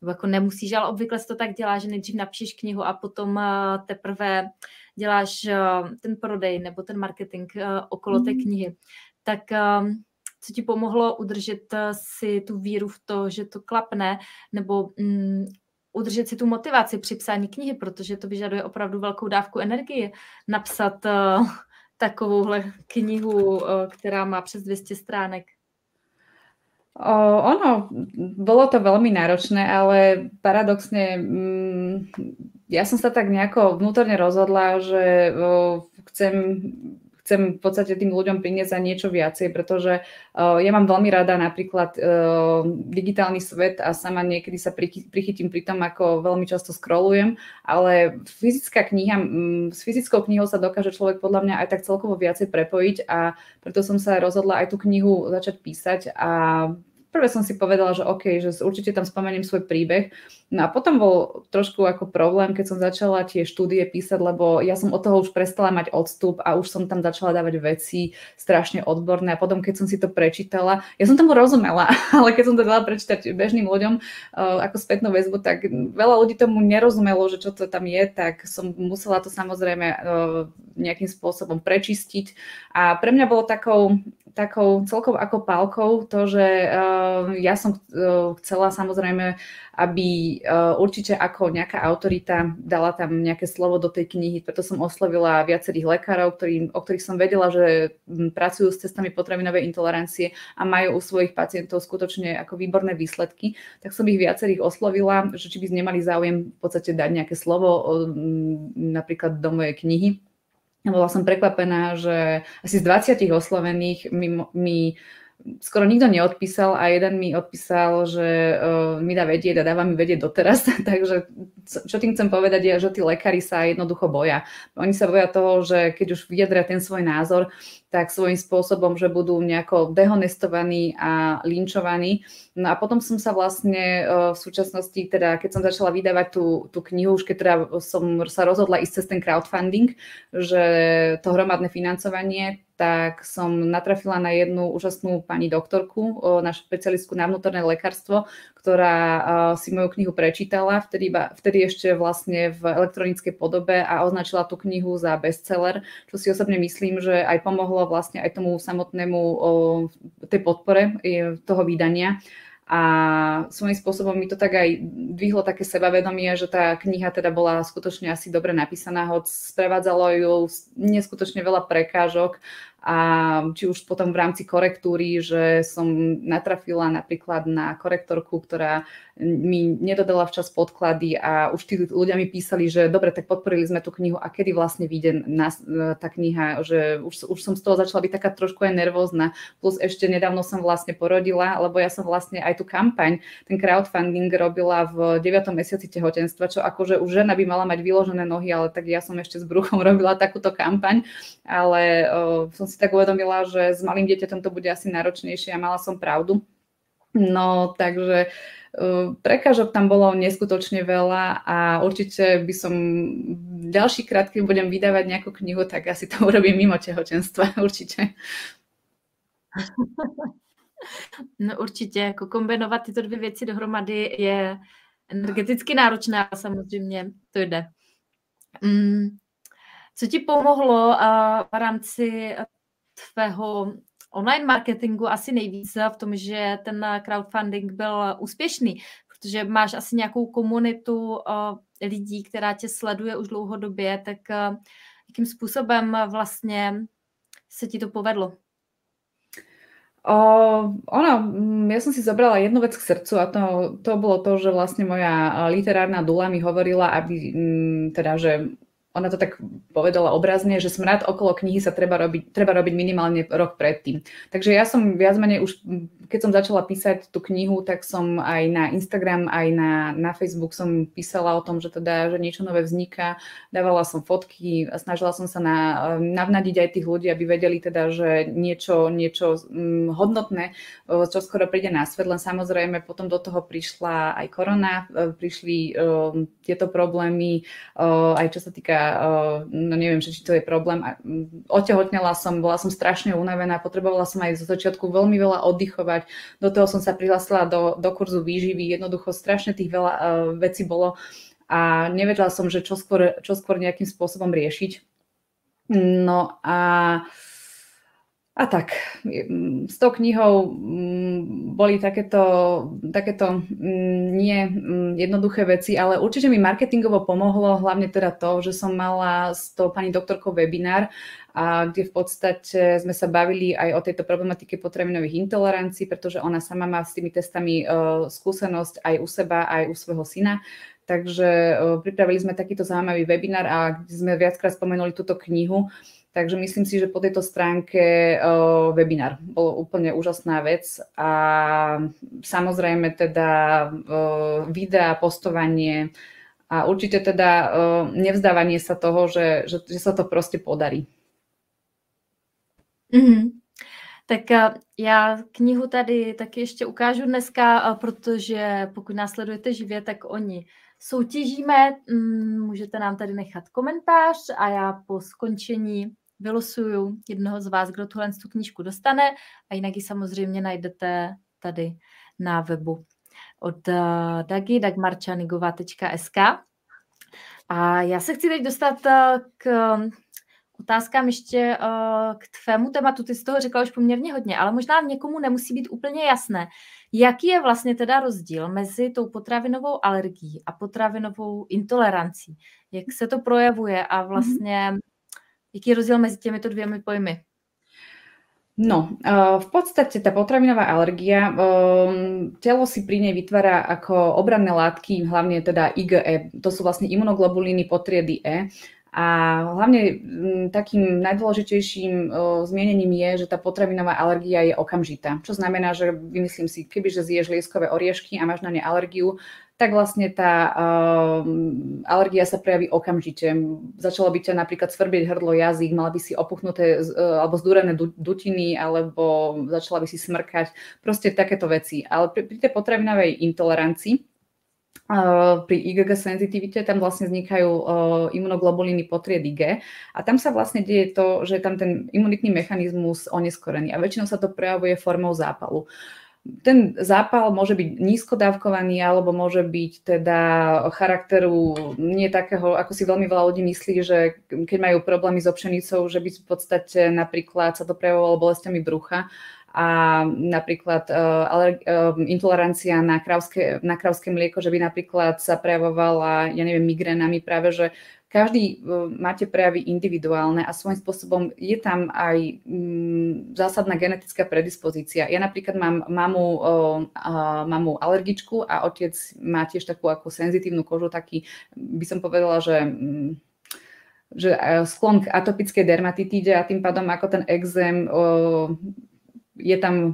nebo jako nemusíš, ale obvykle se to tak dělá, že nejdřív napíšeš knihu a potom teprve děláš ten prodej nebo ten marketing okolo té mm. knihy. Tak co ti pomohlo udržet si tu víru v to, že to klapne, nebo mm, udržet si tu motivaci při psání knihy, protože to vyžaduje opravdu velkou dávku energie napsat uh, takovouhle knihu, uh, která má přes 200 stránek. O, ono, bolo to veľmi náročné, ale paradoxne mm, ja som sa tak nejako vnútorne rozhodla, že o, chcem chcem v podstate tým ľuďom priniesť za niečo viacej, pretože uh, ja mám veľmi rada napríklad uh, digitálny svet a sama niekedy sa prichytím pri tom, ako veľmi často scrollujem, ale fyzická kniha, um, s fyzickou knihou sa dokáže človek podľa mňa aj tak celkovo viacej prepojiť a preto som sa rozhodla aj tú knihu začať písať a prvé som si povedala, že OK, že určite tam spomeniem svoj príbeh. No a potom bol trošku ako problém, keď som začala tie štúdie písať, lebo ja som od toho už prestala mať odstup a už som tam začala dávať veci strašne odborné a potom, keď som si to prečítala, ja som tomu rozumela, (laughs) ale keď som to dala prečítať bežným ľuďom uh, ako spätnú väzbu, tak veľa ľudí tomu nerozumelo, že čo to tam je, tak som musela to samozrejme uh, nejakým spôsobom prečistiť a pre mňa bolo takou takou celkou ako pálkou to, že uh, ja som chcela samozrejme, aby určite ako nejaká autorita dala tam nejaké slovo do tej knihy, preto som oslovila viacerých lekárov, ktorý, o ktorých som vedela, že pracujú s testami potravinovej intolerancie a majú u svojich pacientov skutočne ako výborné výsledky, tak som ich viacerých oslovila, že či by nemali záujem v podstate dať nejaké slovo napríklad do mojej knihy. Bola som prekvapená, že asi z 20 oslovených mi, mi skoro nikto neodpísal a jeden mi odpísal, že uh, mi dá vedieť a dáva mi vedieť doteraz. (laughs) Takže čo tým chcem povedať je, že tí lekári sa jednoducho boja. Oni sa boja toho, že keď už vyjadria ten svoj názor, tak svojím spôsobom, že budú nejako dehonestovaní a linčovaní. No a potom som sa vlastne uh, v súčasnosti, teda keď som začala vydávať tú, tú knihu, už keď teda som sa rozhodla ísť cez ten crowdfunding, že to hromadné financovanie, tak som natrafila na jednu úžasnú pani doktorku, našu špecialistku na vnútorné lekárstvo, ktorá si moju knihu prečítala, vtedy, vtedy ešte vlastne v elektronickej podobe a označila tú knihu za bestseller, čo si osobne myslím, že aj pomohlo vlastne aj tomu samotnému tej podpore toho vydania. A svojím spôsobom mi to tak aj dvihlo také sebavedomie, že tá kniha teda bola skutočne asi dobre napísaná, hoď sprevádzalo ju neskutočne veľa prekážok a či už potom v rámci korektúry, že som natrafila napríklad na korektorku, ktorá mi nedodala včas podklady a už tí ľudia mi písali, že dobre, tak podporili sme tú knihu a kedy vlastne vyjde nás, tá kniha, že už, už som z toho začala byť taká trošku aj nervózna. Plus ešte nedávno som vlastne porodila, lebo ja som vlastne aj tú kampaň, ten crowdfunding robila v 9. mesiaci tehotenstva, čo akože už žena by mala mať vyložené nohy, ale tak ja som ešte s bruchom (laughs) robila takúto kampaň, ale uh, som si tak uvedomila, že s malým dieťaťom to bude asi náročnejšie a mala som pravdu. No, takže uh, prekážok tam bolo neskutočne veľa a určite by som ďalší krát, keď budem vydávať nejakú knihu, tak asi to urobím mimo tehotenstva, (laughs) určite. No určitě, jako kombinovat tyto dvě věci dohromady je energeticky náročné a samozřejmě to jde. Mm. Co ti pomohlo v rámci tvého online marketingu asi nejvíc v tom, že ten crowdfunding byl úspěšný, protože máš asi nějakou komunitu eh, lidí, která tě sleduje už dlouhodobě, tak eh, jakým způsobem vlastně se ti to povedlo? O, ono, mm, ja som si zobrala jednu vec k srdcu a to, to bolo to, že vlastne moja literárna dula mi hovorila, aby, mm, teda, že ona to tak povedala obrazne, že smrad okolo knihy sa treba robiť, treba robiť minimálne rok predtým. Takže ja som viac menej už, keď som začala písať tú knihu, tak som aj na Instagram, aj na, na Facebook som písala o tom, že teda, že niečo nové vzniká, dávala som fotky, snažila som sa na, navnadiť aj tých ľudí, aby vedeli teda, že niečo, niečo hm, hodnotné, čo skoro príde na svet, len samozrejme potom do toho prišla aj korona, e, prišli uh, tieto problémy, aj čo sa týka no neviem, či to je problém. Otehotnela som, bola som strašne unavená, potrebovala som aj zo začiatku veľmi veľa oddychovať. Do toho som sa prihlásila do, do kurzu výživy, jednoducho strašne tých veľa uh, vecí bolo a nevedela som, že čo skôr, čo skôr nejakým spôsobom riešiť. No a a tak, s tou knihou boli takéto, takéto nie jednoduché veci, ale určite mi marketingovo pomohlo hlavne teda to, že som mala s tou pani doktorkou webinár, a kde v podstate sme sa bavili aj o tejto problematike potravinových intolerancií, pretože ona sama má s tými testami uh, skúsenosť aj u seba, aj u svojho syna. Takže uh, pripravili sme takýto zaujímavý webinár a sme viackrát spomenuli túto knihu. Takže myslím si, že po tejto stránke uh, webinár bol úplne úžasná vec a samozrejme teda uh, videa, postovanie a určite teda uh, nevzdávanie sa toho, že, že, že sa to proste podarí. Mm-hmm. Tak já knihu tady taky ještě ukážu dneska, protože pokud následujete živě, tak oni soutěžíme. Mm, můžete nám tady nechat komentář a já po skončení vylosuju jednoho z vás, kdo tuhle tu knížku dostane a jinak ji samozřejmě najdete tady na webu od uh, Dagi, dagmarčanigová.sk. A já se chci teď dostat uh, k um, otázkám ještě uh, k tvému tématu. Ty z toho řekla už poměrně hodně, ale možná někomu nemusí být úplně jasné, jaký je vlastně teda rozdíl mezi tou potravinovou alergií a potravinovou intolerancí. Jak se to projevuje a mhm. vlastně jaký je rozdíl mezi těmito dvěmi pojmy? No, v podstate tá potravinová alergia, telo si pri nej vytvára ako obranné látky, hlavne teda IgE, to sú vlastne imunoglobulíny potriedy E, a hlavne takým najdôležitejším zmienením je, že tá potravinová alergia je okamžitá. Čo znamená, že vymyslím si, kebyže zješ lieskové oriešky a máš na ne alergiu, tak vlastne tá um, alergia sa prejaví okamžite. Začalo by ťa napríklad svrbieť hrdlo, jazyk, mala by si opuchnuté uh, alebo zdúrené dutiny, alebo začala by si smrkať, proste takéto veci. Ale pri, pri tej potravinovej intolerancii, Uh, pri IgG senzitivite tam vlastne vznikajú uh, imunoglobulíny potriedy G a tam sa vlastne deje to, že tam ten imunitný mechanizmus oneskorený a väčšinou sa to prejavuje formou zápalu. Uh, ten zápal môže byť nízkodávkovaný alebo môže byť teda charakteru nie takého, ako si veľmi veľa ľudí myslí, že keď majú problémy s pšenicou, že by v podstate napríklad sa to prejavovalo bolestiami brucha a napríklad uh, uh, intolerancia na krávské, na krávské mlieko, že by napríklad sa prejavovala, ja neviem, migrénami práve, že každý e, máte prejavy individuálne a svojím spôsobom je tam aj mm, zásadná genetická predispozícia. Ja napríklad mám mamu, mamu alergičku a otec má tiež takú ako senzitívnu kožu, taký by som povedala, že mm, že e, sklon k atopickej dermatitíde a tým pádom ako ten exém je tam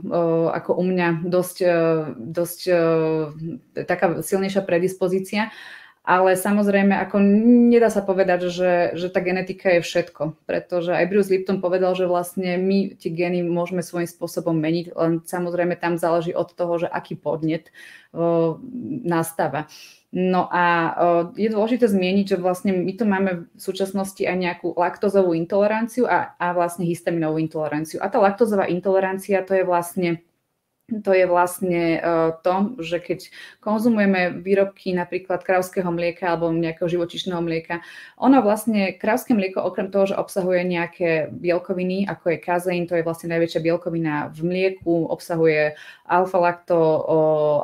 ako u mňa dosť, e, dosť taká silnejšia predispozícia ale samozrejme, ako nedá sa povedať, že, že tá genetika je všetko, pretože aj Bruce Lipton povedal, že vlastne my tie gény môžeme svojím spôsobom meniť, len samozrejme tam záleží od toho, že aký podnet o, nastáva. No a o, je dôležité zmieniť, že vlastne my tu máme v súčasnosti aj nejakú laktozovú intoleranciu a, a vlastne histaminovú intoleranciu. A tá laktozová intolerancia to je vlastne to je vlastne e, to, že keď konzumujeme výrobky napríklad krávského mlieka alebo nejakého živočišného mlieka, ono vlastne krávské mlieko okrem toho, že obsahuje nejaké bielkoviny, ako je kazeín, to je vlastne najväčšia bielkovina v mlieku, obsahuje alfa-lakto,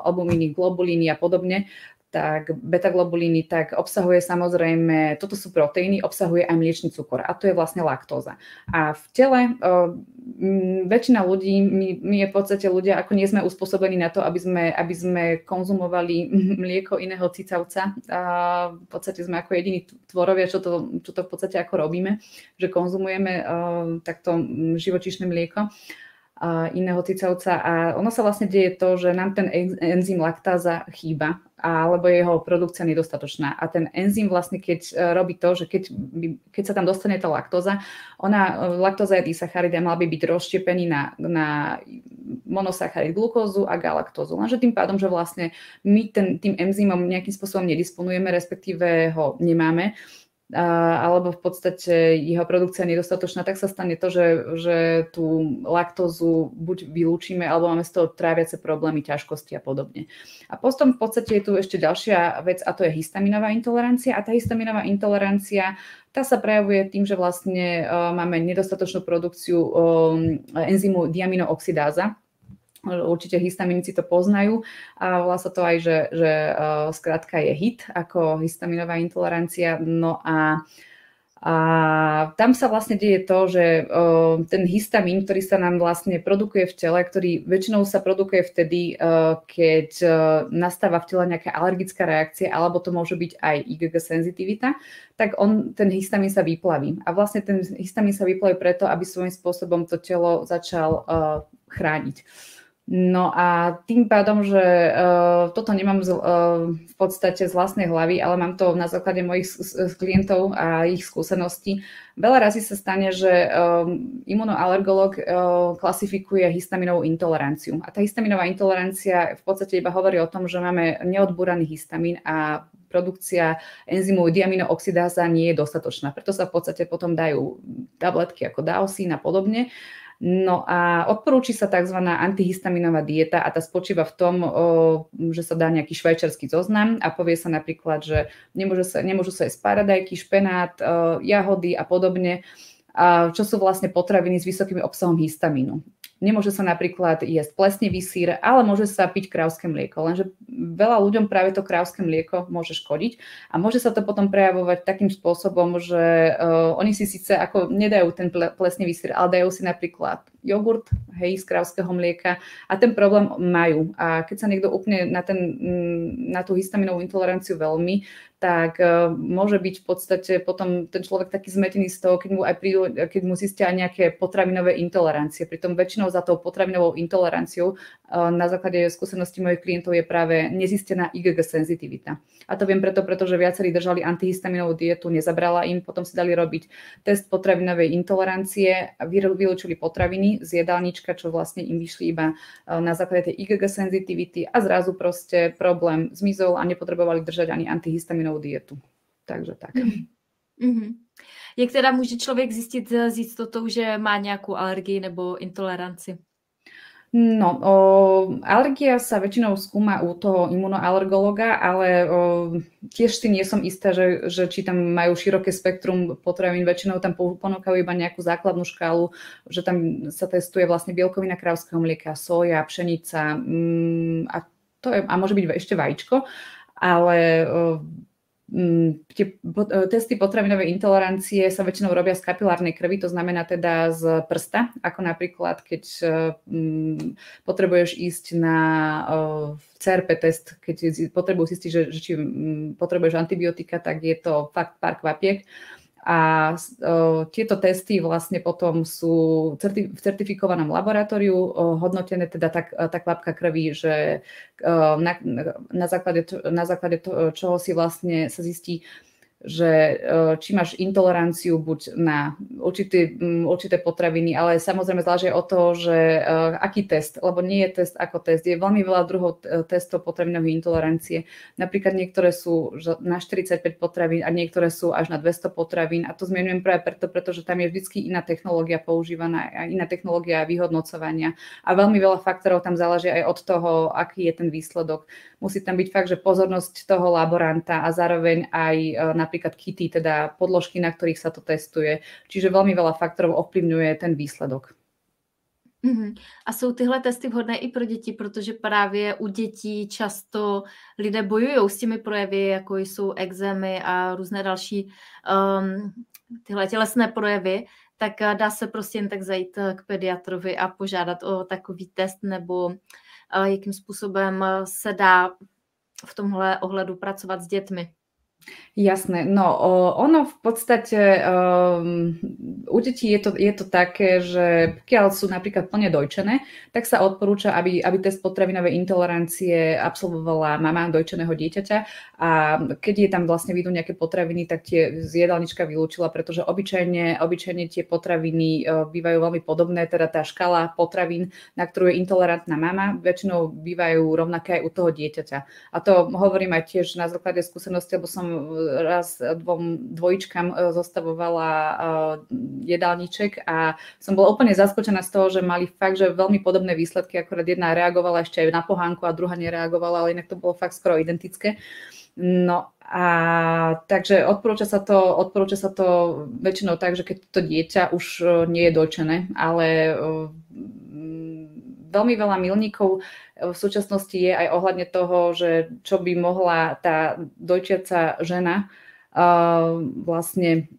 albumíny, globulíny a podobne, tak beta-globulíny, tak obsahuje samozrejme, toto sú proteíny, obsahuje aj mliečný cukor a to je vlastne laktóza. A v tele o, m, väčšina ľudí, my, my je v podstate ľudia, ako nie sme uspôsobení na to, aby sme, aby sme konzumovali (laughs) mlieko iného cicavca. A v podstate sme ako jediní tvorovia, čo to, čo to v podstate ako robíme, že konzumujeme o, takto živočišné mlieko iného cicavca a ono sa vlastne deje to, že nám ten enzym laktáza chýba alebo jeho produkcia nedostatočná. A ten enzym vlastne, keď e, robí to, že keď, keď sa tam dostane tá laktóza, ona, e, laktóza je disacharid a mal by byť rozštiepený na, na monosacharid, glukózu a galaktózu. Lenže tým pádom, že vlastne my ten, tým enzymom nejakým spôsobom nedisponujeme, respektíve ho nemáme, alebo v podstate jeho produkcia je nedostatočná, tak sa stane to, že, že tú laktózu buď vylúčime, alebo máme z toho tráviace problémy, ťažkosti a podobne. A potom v podstate je tu ešte ďalšia vec a to je histaminová intolerancia. A tá histaminová intolerancia tá sa prejavuje tým, že vlastne uh, máme nedostatočnú produkciu um, enzymu diaminooxidáza, Určite histaminici to poznajú a volá sa to aj, že, že uh, skrátka je HIT ako histaminová intolerancia. No a, a tam sa vlastne deje to, že uh, ten histamín, ktorý sa nám vlastne produkuje v tele, ktorý väčšinou sa produkuje vtedy, uh, keď uh, nastáva v tele nejaká alergická reakcia, alebo to môže byť aj IgG senzitivita, tak on, ten histamín sa vyplaví. A vlastne ten histamín sa vyplaví preto, aby svojím spôsobom to telo začal chrániť. No a tým pádom, že uh, toto nemám z, uh, v podstate z vlastnej hlavy, ale mám to na základe mojich klientov a ich skúseností, veľa razy sa stane, že um, imunoalergolog uh, klasifikuje histaminovú intoleranciu. A tá histaminová intolerancia v podstate iba hovorí o tom, že máme neodbúraný histamín a produkcia enzymu diaminooxidáza nie je dostatočná. Preto sa v podstate potom dajú tabletky ako Daosín a podobne No a odporúči sa tzv. antihistaminová dieta a tá spočíva v tom, že sa dá nejaký švajčarský zoznam a povie sa napríklad, že nemôžu sa, nemôžu sa jesť paradajky, špenát, jahody a podobne čo sú vlastne potraviny s vysokým obsahom histamínu. Nemôže sa napríklad jesť plesnevý sír, ale môže sa piť krávské mlieko. Lenže veľa ľuďom práve to krávské mlieko môže škodiť a môže sa to potom prejavovať takým spôsobom, že uh, oni si síce ako nedajú ten plesnevý sír, ale dajú si napríklad jogurt, hej, z krávského mlieka a ten problém majú. A keď sa niekto úplne na, ten, na tú histaminovú intoleranciu veľmi, tak uh, môže byť v podstate potom ten človek taký zmetený z toho, keď mu aj prídu, keď mu zistia aj nejaké potravinové intolerancie. Pritom väčšinou za tou potravinovou intoleranciou uh, na základe skúseností mojich klientov je práve nezistená IgG senzitivita. A to viem preto, pretože viacerí držali antihistaminovú dietu, nezabrala im, potom si dali robiť test potravinovej intolerancie, vylúčili potraviny z jedálnička, čo vlastne im vyšli iba uh, na základe tej IgG senzitivity a zrazu proste problém zmizol a nepotrebovali držať ani antihistaminovú potravinovou dietu. Takže tak. Mm-hmm. Jak teda může člověk zjistit s jistotou, že má nějakou alergii nebo intoleranci? No, o, alergia sa väčšinou skúma u toho imunoalergologa, ale o, tiež si nie som istá, že, že či tam majú široké spektrum potravín, väčšinou tam ponúkajú iba nejakú základnú škálu, že tam sa testuje vlastne bielkovina krávského mlieka, soja, pšenica mm, a, to je, a môže byť ešte vajíčko, ale o, tie e, testy potravinovej intolerancie sa väčšinou robia z kapilárnej krvi, to znamená teda z prsta, ako napríklad, keď e, potrebuješ ísť na e, CRP test, keď potrebujú zistiť, že, že či potrebuješ antibiotika, tak je to fakt pár kvapiek. A o, tieto testy vlastne potom sú certi- v certifikovanom laboratóriu o, hodnotené teda tak, tá kvapka krvi, že o, na, na základe, na základe to, čoho si vlastne sa zistí, že e, či máš intoleranciu buď na určité, určité potraviny, ale samozrejme záleží o to, že e, aký test, lebo nie je test ako test. Je veľmi veľa druhov e, testov potravinovej intolerancie. Napríklad niektoré sú na 45 potravín a niektoré sú až na 200 potravín a to zmienujem práve preto, pretože tam je vždy iná technológia používaná a iná technológia vyhodnocovania a veľmi veľa faktorov tam záleží aj od toho, aký je ten výsledok. Musí tam byť fakt, že pozornosť toho laboranta a zároveň aj na napríklad kity, teda podložky, na ktorých sa to testuje. Čiže veľmi veľa faktorov ovplyvňuje ten výsledok. Mm-hmm. A jsou tyhle testy vhodné i pro děti, protože právě u dětí často lidé bojují s těmi projevy, jako jsou exémy a různé další um, tyhle tělesné projevy, tak dá se prostě jen tak zajít k pediatrovi a požádat o takový test, nebo uh, jakým způsobem se dá v tomhle ohledu pracovat s dětmi. Jasné, no ono v podstate um, u detí je to, je to také, že pokiaľ sú napríklad plne dojčené, tak sa odporúča, aby, aby test potravinovej intolerancie absolvovala mama dojčeného dieťaťa a keď je tam vlastne vidú nejaké potraviny, tak tie z jedálnička vylúčila, pretože obyčajne, obyčajne tie potraviny uh, bývajú veľmi podobné, teda tá škala potravín, na ktorú je intolerantná mama, väčšinou bývajú rovnaké aj u toho dieťaťa. A to hovorím aj tiež na základe skúsenosti, lebo som raz dvom dvojičkám e, zostavovala e, jedálniček a som bola úplne zaskočená z toho, že mali fakt, že veľmi podobné výsledky, akorát jedna reagovala ešte aj na pohánku a druhá nereagovala, ale inak to bolo fakt skoro identické. No a takže odporúča sa to, odporúča sa to väčšinou tak, že keď to dieťa už e, nie je dočené, ale veľmi veľa milníkov v súčasnosti je aj ohľadne toho, že čo by mohla tá dojčiaca žena uh, vlastne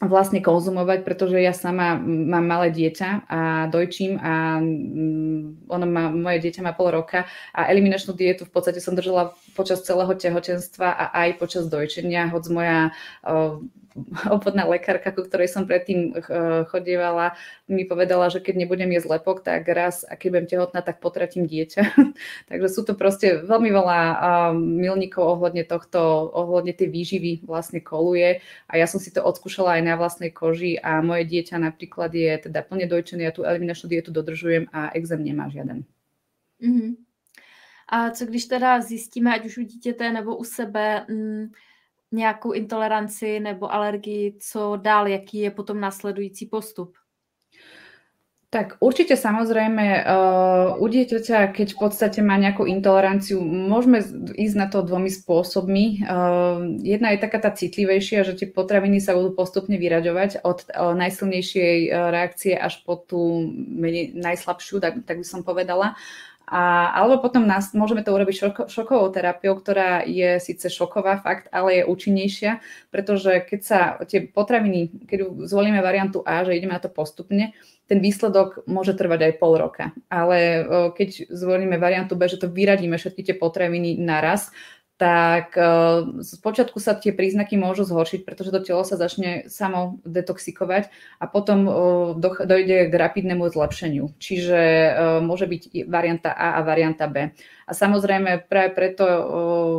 vlastne konzumovať, pretože ja sama mám malé dieťa a dojčím a mm, ono má, moje dieťa má pol roka a eliminačnú dietu v podstate som držala počas celého tehotenstva a aj počas dojčenia, hoď moja uh, obvodná lekárka, ku ktorej som predtým eh, chodievala, mi povedala, že keď nebudem jesť lepok, tak raz, a keď budem tehotná, tak potratím dieťa. (laughs) Takže sú to proste veľmi veľa milníkov ohľadne tohto, ohľadne tej výživy vlastne koluje a ja som si to odskúšala aj na vlastnej koži a moje dieťa napríklad je teda plne dojčené, ja tú eliminačnú dietu dodržujem a exém nemá žiaden. Mm-hmm. A co když teda zjistíme, ať už u dítěte nebo u sebe, mm, nějakou intoleranci nebo alergii, co dál, jaký je potom následující postup? Tak určite samozrejme uh, u dieťaťa, keď v podstate má nejakú intoleranciu, môžeme ísť na to dvomi spôsobmi. Uh, jedna je taká tá citlivejšia, že tie potraviny sa budú postupne vyraďovať od uh, najsilnejšej reakcie až po tú menej, najslabšiu, tak, tak by som povedala. A, alebo potom nás, môžeme to urobiť šoko, šokovou terapiou, ktorá je síce šoková fakt, ale je účinnejšia, pretože keď sa tie potraviny, keď zvolíme variantu A, že ideme na to postupne, ten výsledok môže trvať aj pol roka. Ale keď zvolíme variantu B, že to vyradíme všetky tie potraviny naraz, tak z počiatku sa tie príznaky môžu zhoršiť, pretože to telo sa začne samo detoxikovať a potom dojde k rapidnému zlepšeniu. Čiže môže byť varianta A a varianta B. A samozrejme práve preto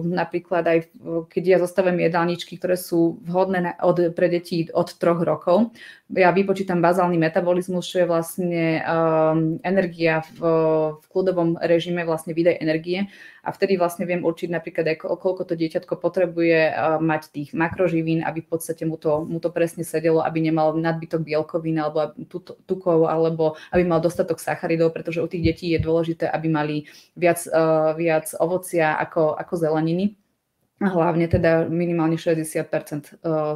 napríklad aj keď ja zostavujem jedálničky, ktoré sú vhodné od, pre deti od troch rokov, ja vypočítam bazálny metabolizmus, čo je vlastne um, energia v, v kľudovom režime, vlastne výdaj energie. A vtedy vlastne viem určiť napríklad, aj koľko to dieťatko potrebuje uh, mať tých makroživín, aby v podstate mu to, mu to presne sedelo, aby nemal nadbytok bielkovín alebo tukov, alebo aby mal dostatok sacharidov, pretože u tých detí je dôležité, aby mali viac uh, viac ovocia ako, ako zeleniny. Hlavne teda minimálne 60 e,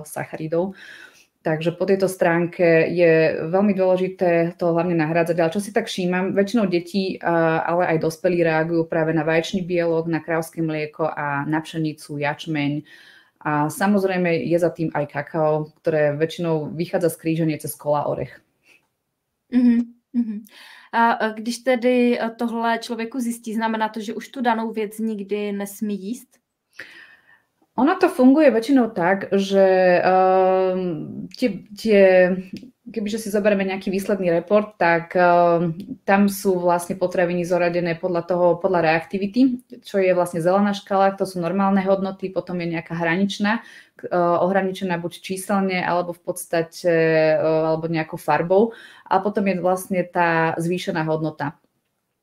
sacharidov. Takže po tejto stránke je veľmi dôležité to hlavne nahrádzať. Ale čo si tak všímam, väčšinou detí, ale aj dospelí reagujú práve na vaječný bielok, na krávské mlieko a na pšenicu, jačmeň. A samozrejme je za tým aj kakao, ktoré väčšinou vychádza z kríženie cez kola orech. Mm-hmm. A když tedy e, tohle člověku zjistí, znamená to, že už tu danou věc nikdy nesmí jíst? Ono to funguje väčšinou tak, že um, tie, tie, kebyže si zoberieme nejaký výsledný report, tak um, tam sú vlastne potraviny zoradené podľa toho, podľa reaktivity, čo je vlastne zelená škala, to sú normálne hodnoty, potom je nejaká hraničná, uh, ohraničená buď číselne, alebo v podstate, uh, alebo nejakou farbou. A potom je vlastne tá zvýšená hodnota.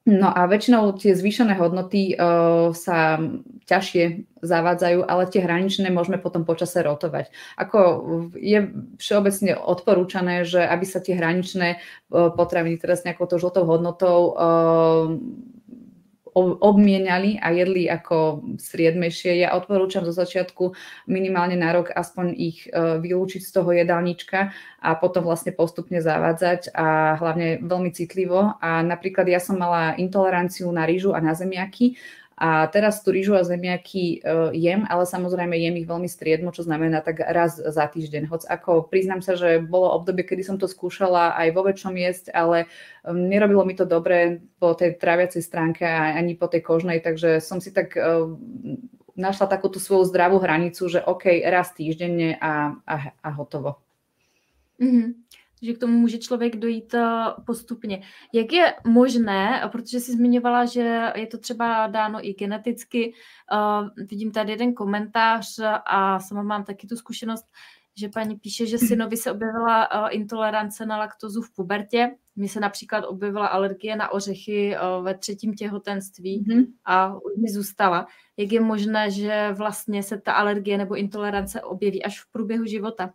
No a väčšinou tie zvýšené hodnoty uh, sa ťažšie zavádzajú, ale tie hraničné môžeme potom počase rotovať. Ako je všeobecne odporúčané, že aby sa tie hraničné uh, potraviny teraz nejakou to žltou hodnotou uh, obmieniali a jedli ako striedmejšie. Ja odporúčam zo začiatku minimálne na rok aspoň ich e, vylúčiť z toho jedálnička a potom vlastne postupne zavádzať a hlavne veľmi citlivo. A napríklad ja som mala intoleranciu na rýžu a na zemiaky a teraz tú rýžu a zemiaky uh, jem, ale samozrejme jem ich veľmi striedmo, čo znamená tak raz za týždeň. Hoď ako priznám sa, že bolo obdobie, kedy som to skúšala aj vo väčšom jesť, ale nerobilo mi to dobre po tej tráviacej stránke ani po tej kožnej, takže som si tak uh, našla takúto svoju zdravú hranicu, že OK, raz týždenne a, a, a hotovo. Mm-hmm že k tomu může člověk dojít eh, postupně. Jak je možné, protože jsi zmiňovala, že je to třeba dáno i geneticky, uh, vidím tady jeden komentář a sama mám taky tu zkušenost, že paní píše, že synovi se objevila uh, intolerance na laktozu v pubertě. Mně se například objevila alergie na ořechy uh, ve třetím těhotenství mm-hmm. a už mi zůstala. Jak je možné, že vlastně se ta alergie nebo intolerance objeví až v průběhu života?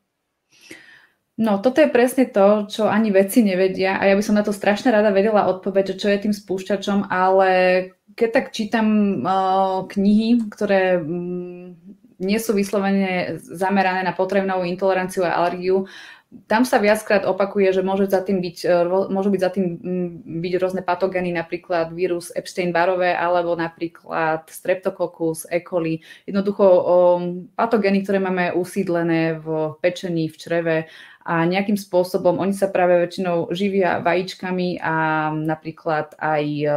No, toto je presne to, čo ani vedci nevedia a ja by som na to strašne rada vedela odpoveď, čo je tým spúšťačom, ale keď tak čítam uh, knihy, ktoré um, nie sú vyslovene zamerané na potrebnou intoleranciu a alergiu, tam sa viackrát opakuje, že môže za tým byť, môžu byť za tým byť rôzne patogény, napríklad vírus Epstein-Barové alebo napríklad Streptococcus, E. coli. Jednoducho um, patogény, ktoré máme usídlené v pečení, v čreve a nejakým spôsobom oni sa práve väčšinou živia vajíčkami a napríklad aj e,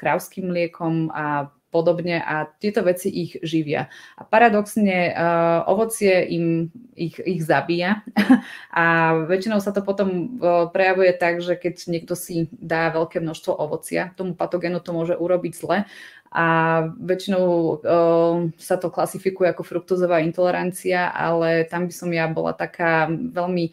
krávským mliekom a podobne. A tieto veci ich živia. A paradoxne uh, ovocie im ich, ich zabíja. (laughs) A väčšinou sa to potom uh, prejavuje tak, že keď niekto si dá veľké množstvo ovocia, tomu patogénu to môže urobiť zle. A väčšinou uh, sa to klasifikuje ako fruktozová intolerancia, ale tam by som ja bola taká veľmi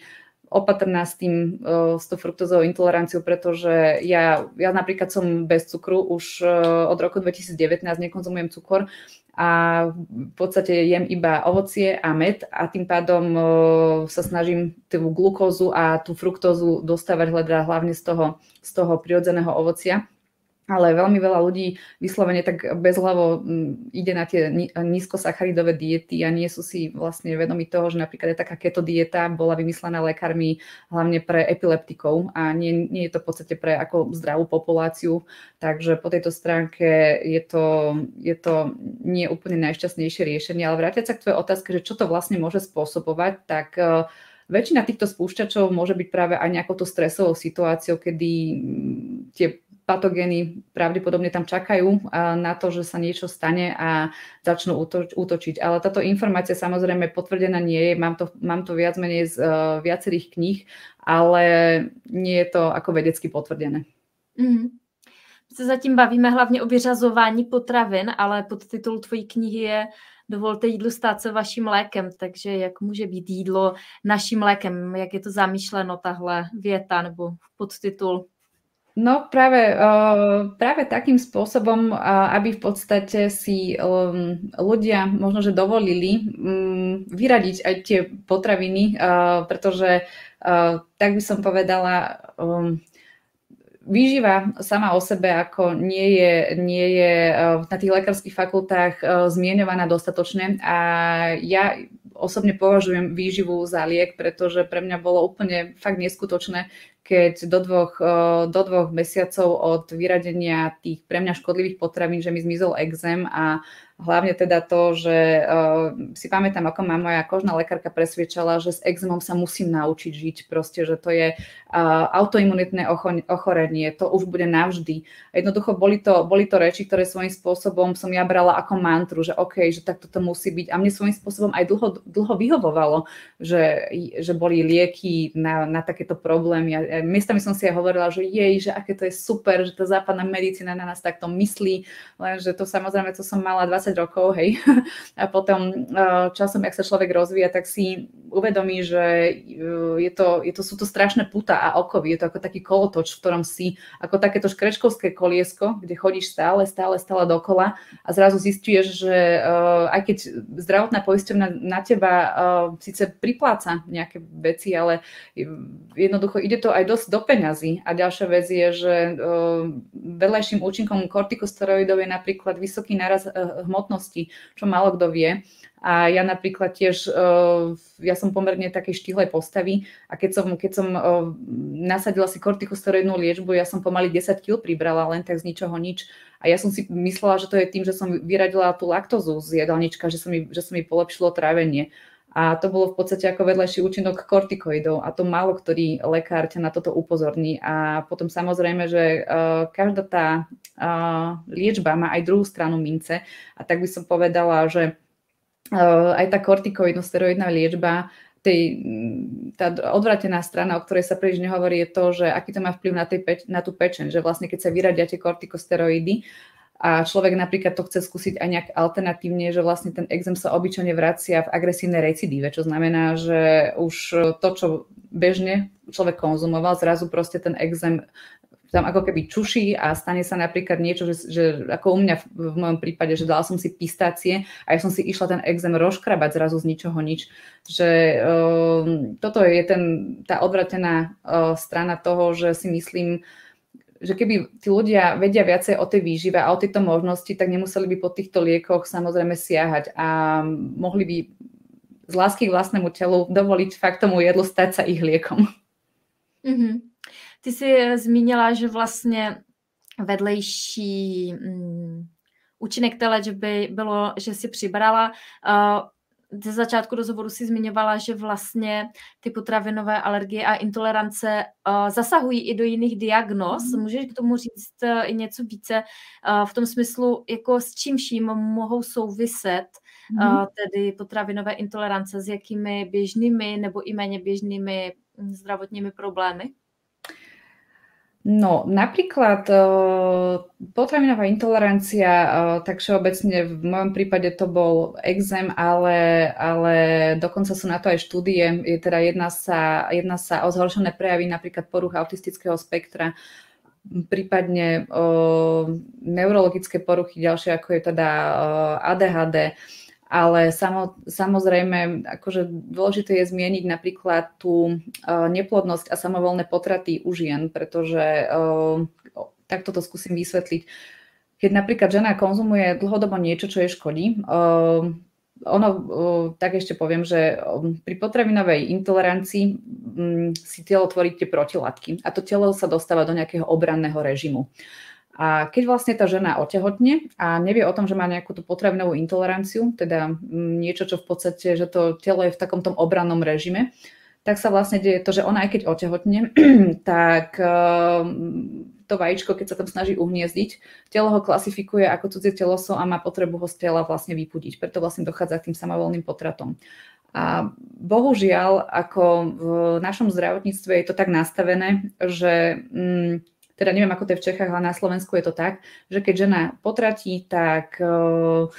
opatrná s tým, s tou fruktozovou intoleranciou, pretože ja, ja napríklad som bez cukru už od roku 2019 nekonzumujem cukor a v podstate jem iba ovocie a med a tým pádom sa snažím tú glukózu a tú fruktózu dostávať hlavne z toho, z toho prirodzeného ovocia ale veľmi veľa ľudí vyslovene tak bezhlavo mm, ide na tie nízkosacharidové diety a nie sú si vlastne vedomi toho, že napríklad je taká keto dieta bola vymyslená lekármi hlavne pre epileptikov a nie, nie je to v podstate pre ako zdravú populáciu, takže po tejto stránke je to, je to nie úplne najšťastnejšie riešenie, ale vrátiať sa k tvojej otázke, že čo to vlastne môže spôsobovať, tak uh, Väčšina týchto spúšťačov môže byť práve aj nejakou to stresovou situáciou, kedy mm, tie patogény pravdepodobne tam čakajú na to, že sa niečo stane a začnú útočiť. Ale táto informácia samozrejme potvrdená nie je, mám to, mám to viac menej z uh, viacerých kníh, ale nie je to ako vedecky potvrdené. Mm. se zatím bavíme hlavně o vyřazování potravin, ale podtitul tvojí knihy je Dovolte jídlu stát se vaším lékem, takže jak může být jídlo naším lékem, jak je to zamýšleno tahle věta nebo podtitul? No práve, uh, práve takým spôsobom, aby v podstate si um, ľudia možno, že dovolili um, vyradiť aj tie potraviny, uh, pretože tak by som povedala, um, výživa sama o sebe ako nie je, nie je na tých lekárskych fakultách zmienovaná dostatočne. A ja osobne považujem výživu za liek, pretože pre mňa bolo úplne fakt neskutočné, keď do dvoch, do dvoch mesiacov od vyradenia tých pre mňa škodlivých potravín, že mi zmizol exém a Hlavne teda to, že uh, si pamätám, ako ma moja kožná lekárka presviečala, že s exémom sa musím naučiť žiť, proste, že to je uh, autoimunitné ochorenie, to už bude navždy. Jednoducho boli to, boli to reči, ktoré svojím spôsobom som ja brala ako mantru, že OK, že takto to musí byť. A mne svojím spôsobom aj dlho, dlho vyhovovalo, že, že boli lieky na, na takéto problémy. A miestami som si aj hovorila, že jej, že aké to je super, že tá západná medicína na nás takto myslí, lenže to samozrejme, to som mala 20 20 rokov, hej, (laughs) a potom eh, časom, ak sa človek rozvíja, tak si uvedomí, že eh, je to, je to, sú to strašné puta a okovy, je to ako taký kolotoč, v ktorom si, ako takéto škrečkovské koliesko, kde chodíš stále, stále, stále dokola a zrazu zistuješ, že uh, aj keď zdravotná poisťovna na teba síce pripláca nejaké veci, ale jednoducho ide to aj dosť do peňazí. A ďalšia vec je, že vedľajším účinkom kortikosteroidov je napríklad vysoký náraz uh, hmotnosti, čo málo kto vie. A ja napríklad tiež, uh, ja som pomerne takej štýlej postavy a keď som, keď som uh, nasadila si kortikosteroidnú liečbu, ja som pomaly 10 kg pribrala len tak z ničoho nič. A ja som si myslela, že to je tým, že som vyradila tú laktózu z jedálnička, že že som mi polepšilo trávenie. A to bolo v podstate ako vedľajší účinok kortikoidov a to málo ktorý lekár ťa na toto upozorní. A potom samozrejme, že uh, každá tá uh, liečba má aj druhú stranu mince a tak by som povedala, že uh, aj tá kortikoidno-steroidná liečba tej, tá odvratená strana, o ktorej sa príliš nehovorí, je to, že aký to má vplyv na, tej na tú pečen, že vlastne keď sa vyradia tie kortikosteroidy, a človek napríklad to chce skúsiť aj nejak alternatívne, že vlastne ten exém sa obyčajne vracia v agresívnej recidíve, čo znamená, že už to, čo bežne človek konzumoval, zrazu proste ten exém tam ako keby čuší a stane sa napríklad niečo, že, že ako u mňa v, v mojom prípade, že dala som si pistácie a ja som si išla ten exém rozkrabať zrazu z ničoho nič. Že uh, toto je ten, tá odvratená uh, strana toho, že si myslím, že keby tí ľudia vedia viacej o tej výžive a o tejto možnosti, tak nemuseli by po týchto liekoch samozrejme siahať a mohli by z lásky k vlastnému telu dovoliť fakt tomu jedlu stať sa ich liekom. Mm-hmm. Ty si zmínila, že vlastně vedlejší mm, účinek té léčby bylo, že si přibrala. Uh, ze začátku rozhovoru si zmiňovala, že vlastně ty potravinové alergie a intolerance uh, zasahují i do jiných diagnóz. Mm. Můžeš k tomu říct uh, i něco více uh, v tom smyslu, jako s čím vším mohou souviset mm. uh, tedy potravinové intolerance, s jakými běžnými nebo i méně běžnými mm, zdravotními problémy? No, napríklad potravinová intolerancia, tak všeobecne v mojom prípade to bol exém, ale, ale dokonca sú na to aj štúdie. Je teda jedna sa, jedna sa o zhoršené prejavy napríklad poruch autistického spektra, prípadne o, neurologické poruchy ďalšie, ako je teda ADHD ale samo, samozrejme, akože dôležité je zmieniť napríklad tú uh, neplodnosť a samovolné potraty u žien, pretože uh, takto to skúsim vysvetliť. Keď napríklad žena konzumuje dlhodobo niečo, čo jej škodí, uh, ono, tak ešte poviem, že pri potravinovej intolerancii um, si telo tvorí tie protilátky a to telo sa dostáva do nejakého obranného režimu. A keď vlastne tá žena otehotne a nevie o tom, že má nejakú tú potravinovú intoleranciu, teda mm, niečo, čo v podstate, že to telo je v takom tom obrannom režime, tak sa vlastne deje to, že ona aj keď otehotne, (clears throat) tak ehm, to vajíčko, keď sa tam snaží uhniezdiť, telo ho klasifikuje ako cudzie teloso a má potrebu ho z tela vlastne vypudiť. Preto vlastne dochádza k tým samovolným potratom. A bohužiaľ, ako v našom zdravotníctve je to tak nastavené, že mm, teda neviem, ako to je v Čechách, ale na Slovensku je to tak, že keď žena potratí, tak uh,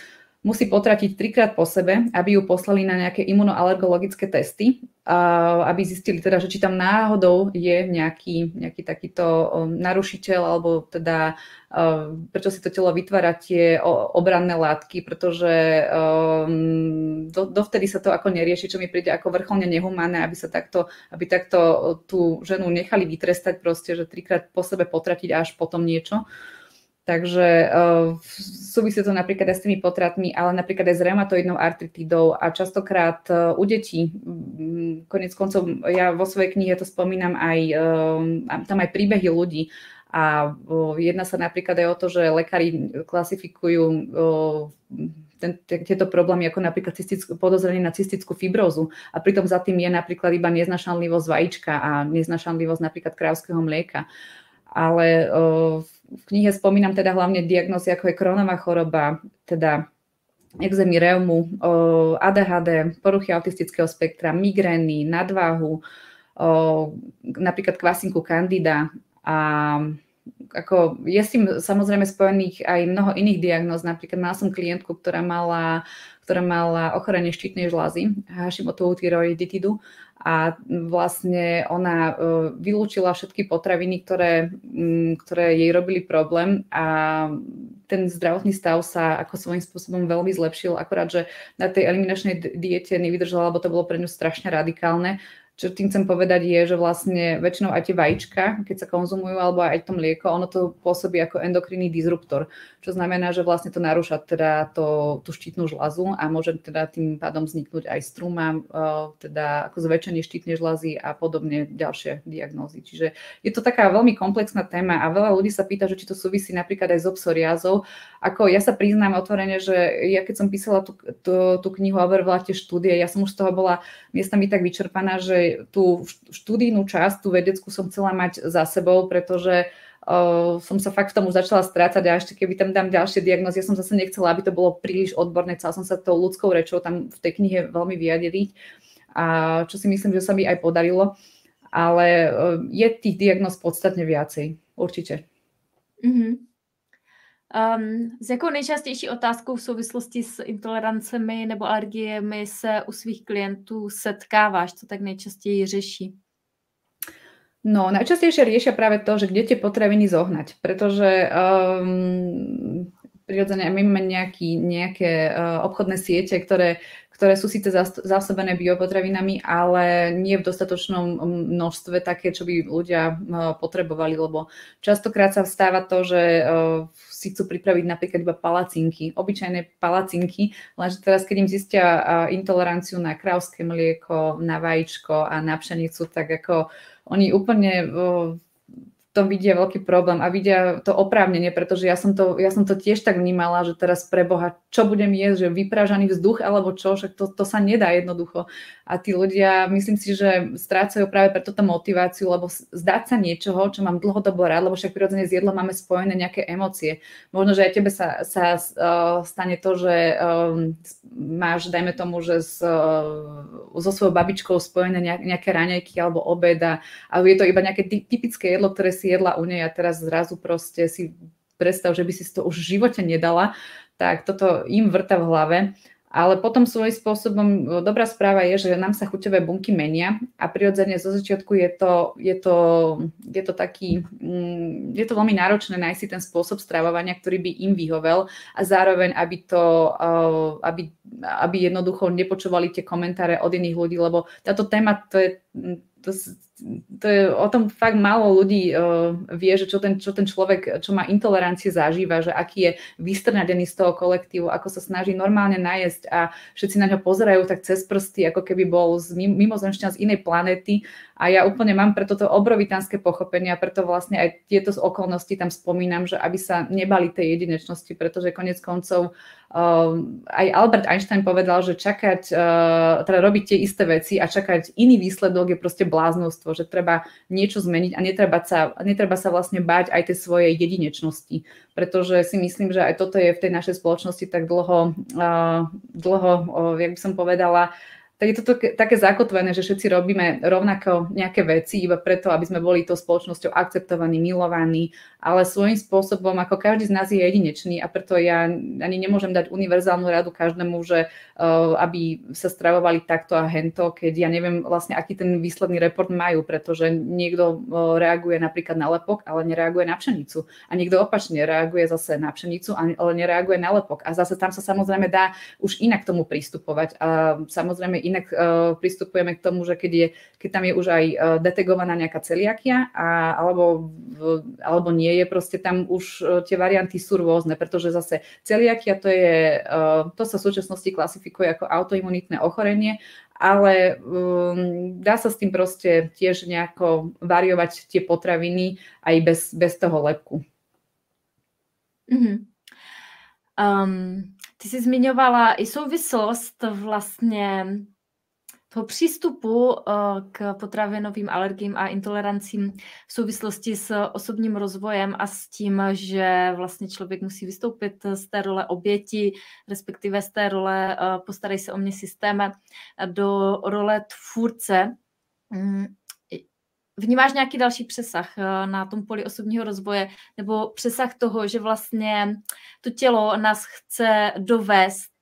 musí potratiť trikrát po sebe, aby ju poslali na nejaké imunoalergologické testy, uh, aby zistili teda, že či tam náhodou je nejaký, nejaký takýto um, narušiteľ, alebo teda uh, prečo si to telo vytvára tie obranné látky, pretože um, do, dovtedy sa to ako nerieši, čo mi príde ako vrcholne nehumánne, aby sa takto, aby takto tú ženu nechali vytrestať proste, že trikrát po sebe potratiť až potom niečo. Takže uh, súvisí to napríklad aj s tými potratmi, ale napríklad aj s reumatoidnou artritidou a častokrát uh, u detí, um, konec koncov ja vo svojej knihe to spomínam aj, uh, tam aj príbehy ľudí a uh, jedna sa napríklad aj o to, že lekári klasifikujú ten, tieto problémy ako napríklad cystickú, podozrenie na cystickú fibrózu a pritom za tým je napríklad iba neznašanlivosť vajíčka a neznašanlivosť napríklad krávského mlieka. Ale uh, v knihe spomínam teda hlavne diagnózy, ako je kronová choroba, teda exémy reumu, ADHD, poruchy autistického spektra, migrény, nadváhu, napríklad kvasinku candida a ako je s tým samozrejme spojených aj mnoho iných diagnóz. Napríklad mal som klientku, ktorá mala, ktorá mala ochorenie štítnej žlázy, Hashimotovú tyroiditidu a vlastne ona e, vylúčila všetky potraviny, ktoré, ktoré jej robili problém a ten zdravotný stav sa ako svojím spôsobom veľmi zlepšil, akorát, že na tej eliminačnej diete nevydržala, lebo to bolo pre ňu strašne radikálne čo tým chcem povedať je, že vlastne väčšinou aj tie vajíčka, keď sa konzumujú, alebo aj to mlieko, ono to pôsobí ako endokrinný disruptor, čo znamená, že vlastne to narúša teda to, tú štítnu žlazu a môže teda tým pádom vzniknúť aj struma, teda ako zväčšenie štítnej žlazy a podobne ďalšie diagnózy. Čiže je to taká veľmi komplexná téma a veľa ľudí sa pýta, že či to súvisí napríklad aj s psoriázou. Ako ja sa priznám otvorene, že ja keď som písala tú, tú, tú knihu a overovala tie štúdie, ja som už z toho bola miestami tak vyčerpaná, že tú študijnú časť, tú vedeckú som chcela mať za sebou, pretože uh, som sa fakt v tom už začala strácať a ešte keby tam dám ďalšie diagnózy, ja som zase nechcela, aby to bolo príliš odborné, chcela som sa tou ľudskou rečou tam v tej knihe veľmi vyjadriť a čo si myslím, že sa mi aj podarilo, ale uh, je tých diagnóz podstatne viacej, určite. Mm-hmm. Um, s jakou nejčastější otázkou v souvislosti s intolerancemi nebo alergiemi se u svých klientů setkáváš? Co tak nejčastěji řeší? No, najčastejšie riešia práve to, že kde tie potraviny zohnať, pretože um, prirodzene my máme nejaký, nejaké uh, obchodné siete, ktoré, ktoré sú síce zásobené biopotravinami, ale nie v dostatočnom množstve také, čo by ľudia uh, potrebovali, lebo častokrát sa vstáva to, že uh, si chcú pripraviť napríklad iba palacinky, obyčajné palacinky, lenže teraz, keď im zistia intoleranciu na krávské mlieko, na vajíčko a na pšenicu, tak ako oni úplne tom vidia veľký problém a vidia to oprávnenie, pretože ja som to, ja som to tiež tak vnímala, že teraz pre Boha, čo budem jesť, že vyprážaný vzduch alebo čo, však to, to sa nedá jednoducho. A tí ľudia, myslím si, že strácajú práve preto tú motiváciu, lebo zdať sa niečoho, čo mám dlhodobo rád, lebo však prirodzene s jedlom máme spojené nejaké emócie. Možno, že aj tebe sa, sa uh, stane to, že um, máš, dajme tomu, že s, uh, so svojou babičkou spojené nejaké raňajky alebo obeda, a je to iba nejaké typické jedlo, ktoré si jedla u nej a teraz zrazu proste si predstav, že by si to už v živote nedala, tak toto im vrta v hlave. Ale potom svojím spôsobom dobrá správa je, že nám sa chuťové bunky menia a prirodzene zo začiatku je to, je to, je to taký, mm, je to veľmi náročné nájsť si ten spôsob stravovania, ktorý by im vyhovel a zároveň, aby to, aby, aby jednoducho nepočúvali tie komentáre od iných ľudí, lebo táto téma to je to, to je, o tom fakt málo ľudí uh, vie, že čo ten, čo ten človek, čo má intolerancie, zažíva, že aký je vystrnadený z toho kolektívu, ako sa snaží normálne najesť a všetci na ňo pozerajú tak cez prsty, ako keby bol z mimozemšťan z inej planéty. A ja úplne mám preto to obrovitánske pochopenie a preto vlastne aj tieto okolnosti tam spomínam, že aby sa nebali tej jedinečnosti, pretože konec koncov aj Albert Einstein povedal, že čakať, uh, teda robiť tie isté veci a čakať iný výsledok je proste bláznostvo, že treba niečo zmeniť a netreba sa, netreba sa vlastne báť aj tej svojej jedinečnosti, pretože si myslím, že aj toto je v tej našej spoločnosti tak dlho, uh, dlho uh, jak by som povedala, tak je to také zakotvené, že všetci robíme rovnako nejaké veci iba preto, aby sme boli tou spoločnosťou akceptovaní, milovaní, ale svojím spôsobom, ako každý z nás je jedinečný a preto ja ani nemôžem dať univerzálnu radu každému, že uh, aby sa stravovali takto a hento, keď ja neviem vlastne, aký ten výsledný report majú, pretože niekto uh, reaguje napríklad na lepok, ale nereaguje na pšenicu. A niekto opačne reaguje zase na pšenicu, ale nereaguje na lepok. A zase tam sa samozrejme dá už inak tomu pristupovať. A samozrejme inak uh, pristupujeme k tomu, že keď, je, keď tam je už aj detegovaná nejaká celiakia a, alebo, alebo nie je, proste tam už uh, tie varianty sú rôzne, pretože zase celiakia to je, uh, to sa v súčasnosti klasifikuje ako autoimunitné ochorenie, ale um, dá sa s tým proste tiež nejako variovať tie potraviny aj bez, bez toho lepku. Mm-hmm. Um, ty jsi zmiňovala i souvislost vlastně toho přístupu eh, k potravinovým alergím a intolerancím v souvislosti s osobním rozvojem a s tím, že vlastně člověk musí vystoupit z té role oběti, respektive z té role eh, postarej se o mě systém do role tvůrce. Mm, vnímáš nějaký další přesah eh, na tom poli osobního rozvoje nebo přesah toho, že vlastně to tělo nás chce dovést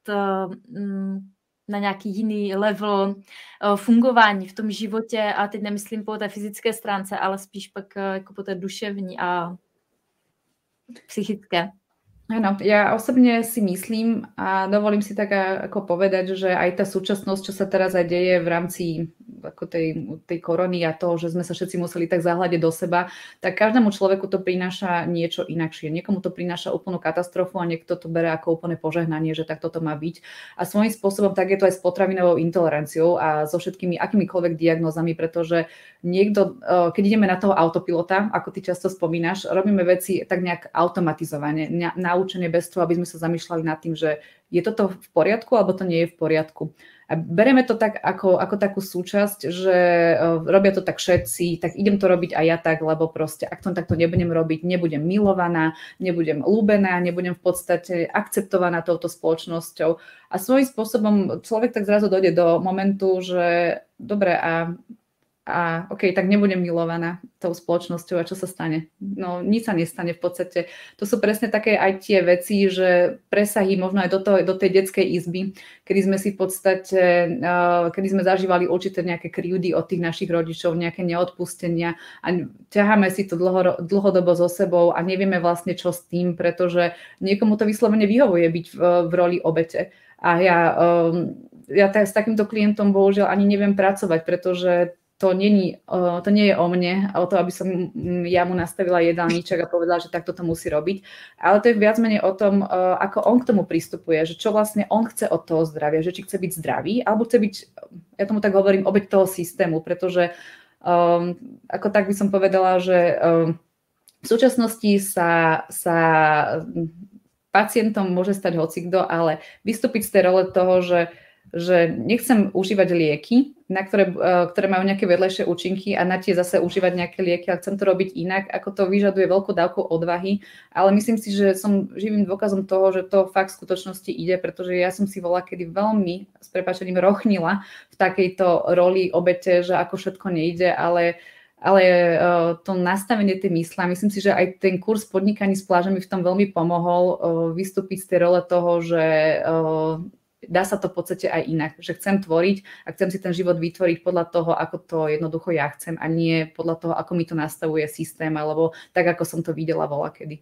mm, na nějaký jiný level uh, fungování v tom životě a teď nemyslím po té fyzické stránce, ale spíš pak uh, jako po té duševní a psychické. Áno, ja osobne si myslím a dovolím si tak ako povedať, že aj tá súčasnosť, čo sa teraz aj deje v rámci ako tej, tej korony a toho, že sme sa všetci museli tak zahľadiť do seba, tak každému človeku to prináša niečo inakšie. Niekomu to prináša úplnú katastrofu a niekto to bere ako úplne požehnanie, že takto to má byť. A svojím spôsobom tak je to aj s potravinovou intoleranciou a so všetkými akýmikoľvek diagnózami, pretože niekto, e, keď ideme na toho autopilota, ako ty často spomínaš, robíme veci tak nejak automatizovane, naučenie bez toho, aby sme sa zamýšľali nad tým, že je toto v poriadku alebo to nie je v poriadku. A bereme to tak ako, ako takú súčasť, že uh, robia to tak všetci, tak idem to robiť aj ja tak, lebo proste ak to takto nebudem robiť, nebudem milovaná, nebudem lúbená, nebudem v podstate akceptovaná touto spoločnosťou. A svojím spôsobom človek tak zrazu dojde do momentu, že dobre, a a OK, tak nebudem milovaná tou spoločnosťou a čo sa stane? No nič sa nestane v podstate. To sú presne také aj tie veci, že presahy možno aj do, to, do tej detskej izby, kedy sme si v podstate, uh, kedy sme zažívali určité nejaké krivdy od tých našich rodičov, nejaké neodpustenia a ťaháme si to dlho, dlhodobo so sebou a nevieme vlastne čo s tým, pretože niekomu to vyslovene vyhovuje byť v, v roli obete. A ja, um, ja tak, s takýmto klientom bohužiaľ ani neviem pracovať, pretože to, není, to nie je o mne, o to, aby som ja mu nastavila jedálniček a povedala, že takto to musí robiť. Ale to je viac menej o tom, ako on k tomu pristupuje, že čo vlastne on chce od toho zdravia, že či chce byť zdravý, alebo chce byť, ja tomu tak hovorím, obeď toho systému, pretože um, ako tak by som povedala, že um, v súčasnosti sa, sa pacientom môže stať hocikdo, ale vystúpiť z tej role toho, že že nechcem užívať lieky, na ktoré, e, ktoré majú nejaké vedlejšie účinky a na tie zase užívať nejaké lieky, ale chcem to robiť inak, ako to vyžaduje veľkú dávku odvahy, ale myslím si, že som živým dôkazom toho, že to fakt v skutočnosti ide, pretože ja som si volá, kedy veľmi s prepačením rochnila v takejto roli obete, že ako všetko nejde, ale ale to nastavenie tej mysle, myslím si, že aj ten kurz podnikaní s plážami v tom veľmi pomohol vystúpiť z tej role toho, že dá sa to v podstate aj inak, že chcem tvoriť a chcem si ten život vytvoriť podľa toho, ako to jednoducho ja chcem a nie podľa toho, ako mi to nastavuje systém alebo tak, ako som to videla vola kedy.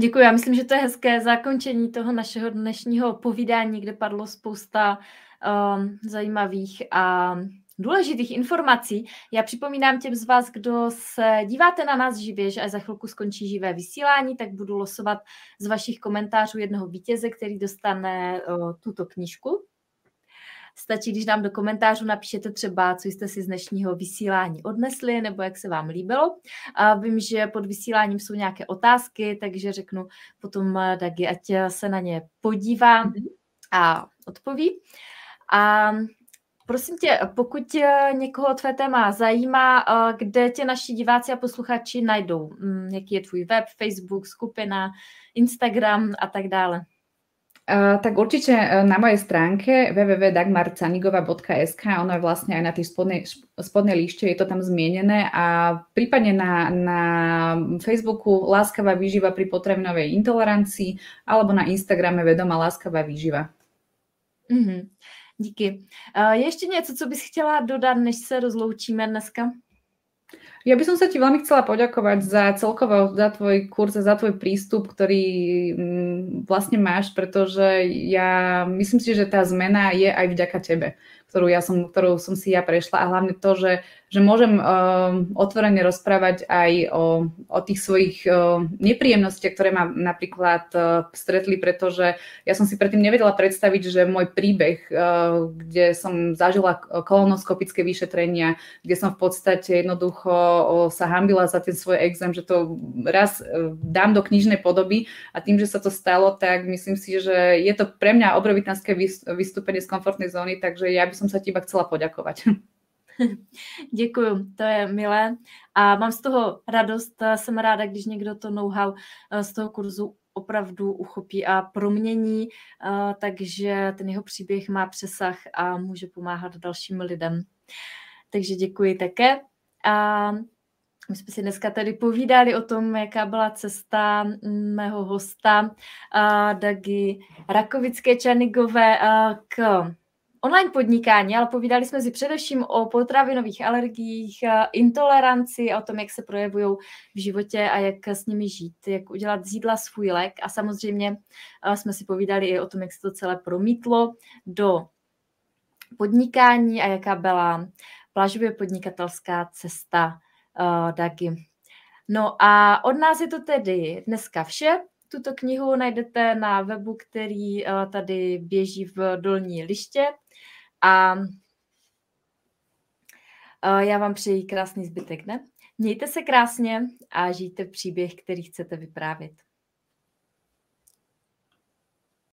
Děkuji. Já myslím, že to je hezké zakončení toho našeho dnešního povídání, kde padlo spousta um, zajímavých a důležitých informací. Já připomínám těm z vás, kdo se díváte na nás živě, že až za chvilku skončí živé vysílání, tak budu losovat z vašich komentářů jednoho vítěze, který dostane uh, tuto knížku. Stačí, když nám do komentářů napíšete třeba, co jste si z dnešního vysílání odnesli, nebo jak se vám líbilo. A vím, že pod vysíláním jsou nějaké otázky, takže řeknu potom Dagi, ať se na ně podívá mhm. a odpoví. A Prosím tě, pokud eh, někoho tvé téma zajímá, eh, kde tě naši diváci a posluchači najdou? Mm, jaký je tvůj web, Facebook, skupina, Instagram a tak dále? Uh, tak určite na mojej stránke www.dagmarcanigova.sk, ono je vlastne aj na tej spodnej, spodnej líšte, je to tam zmienené a prípadne na, na Facebooku Láskavá výživa pri potravinovej intolerancii alebo na Instagrame Vedomá láskavá výživa. Mm-hmm. Díky. Je ještě něco, co bys chtěla dodat, než se rozloučíme dneska? Ja by som sa ti veľmi chcela poďakovať za celkovo za tvoj kurz za tvoj prístup, ktorý mm, vlastne máš, pretože ja myslím si, že tá zmena je aj vďaka tebe, ktorú, ja som, ktorú som si ja prešla. A hlavne to, že že môžem uh, otvorene rozprávať aj o, o tých svojich uh, nepríjemnostiach, ktoré ma napríklad uh, stretli, pretože ja som si predtým nevedela predstaviť, že môj príbeh, uh, kde som zažila kolonoskopické vyšetrenia, kde som v podstate jednoducho sa hambila za ten svoj exém, že to raz uh, dám do knižnej podoby a tým, že sa to stalo, tak myslím si, že je to pre mňa obrovitánske vystúpenie z komfortnej zóny, takže ja by som sa ti iba chcela poďakovať. (laughs) Děkuju, to je milé. A mám z toho radost. Jsem ráda, když někdo to know-how eh, z toho kurzu opravdu uchopí a promění, eh, takže ten jeho příběh má přesah a může pomáhat dalším lidem. Takže děkuji také. A my jsme si dneska tady povídali o tom, jaká byla cesta mého hosta Dagi Rakovické Čanigové k online podnikání, ale povídali jsme si především o potravinových alergiích, intoleranci a o tom, jak se projevují v životě a jak s nimi žít, jak udělat z jídla svůj lék. A samozřejmě jsme si povídali i o tom, jak se to celé promítlo do podnikání a jaká byla plážově podnikatelská cesta uh, Dagi. No a od nás je to tedy dneska vše. Tuto knihu najdete na webu, který uh, tady běží v dolní liště a já vám přeji krásný zbytek dne. Mějte se krásně a žijte příběh, který chcete vyprávět.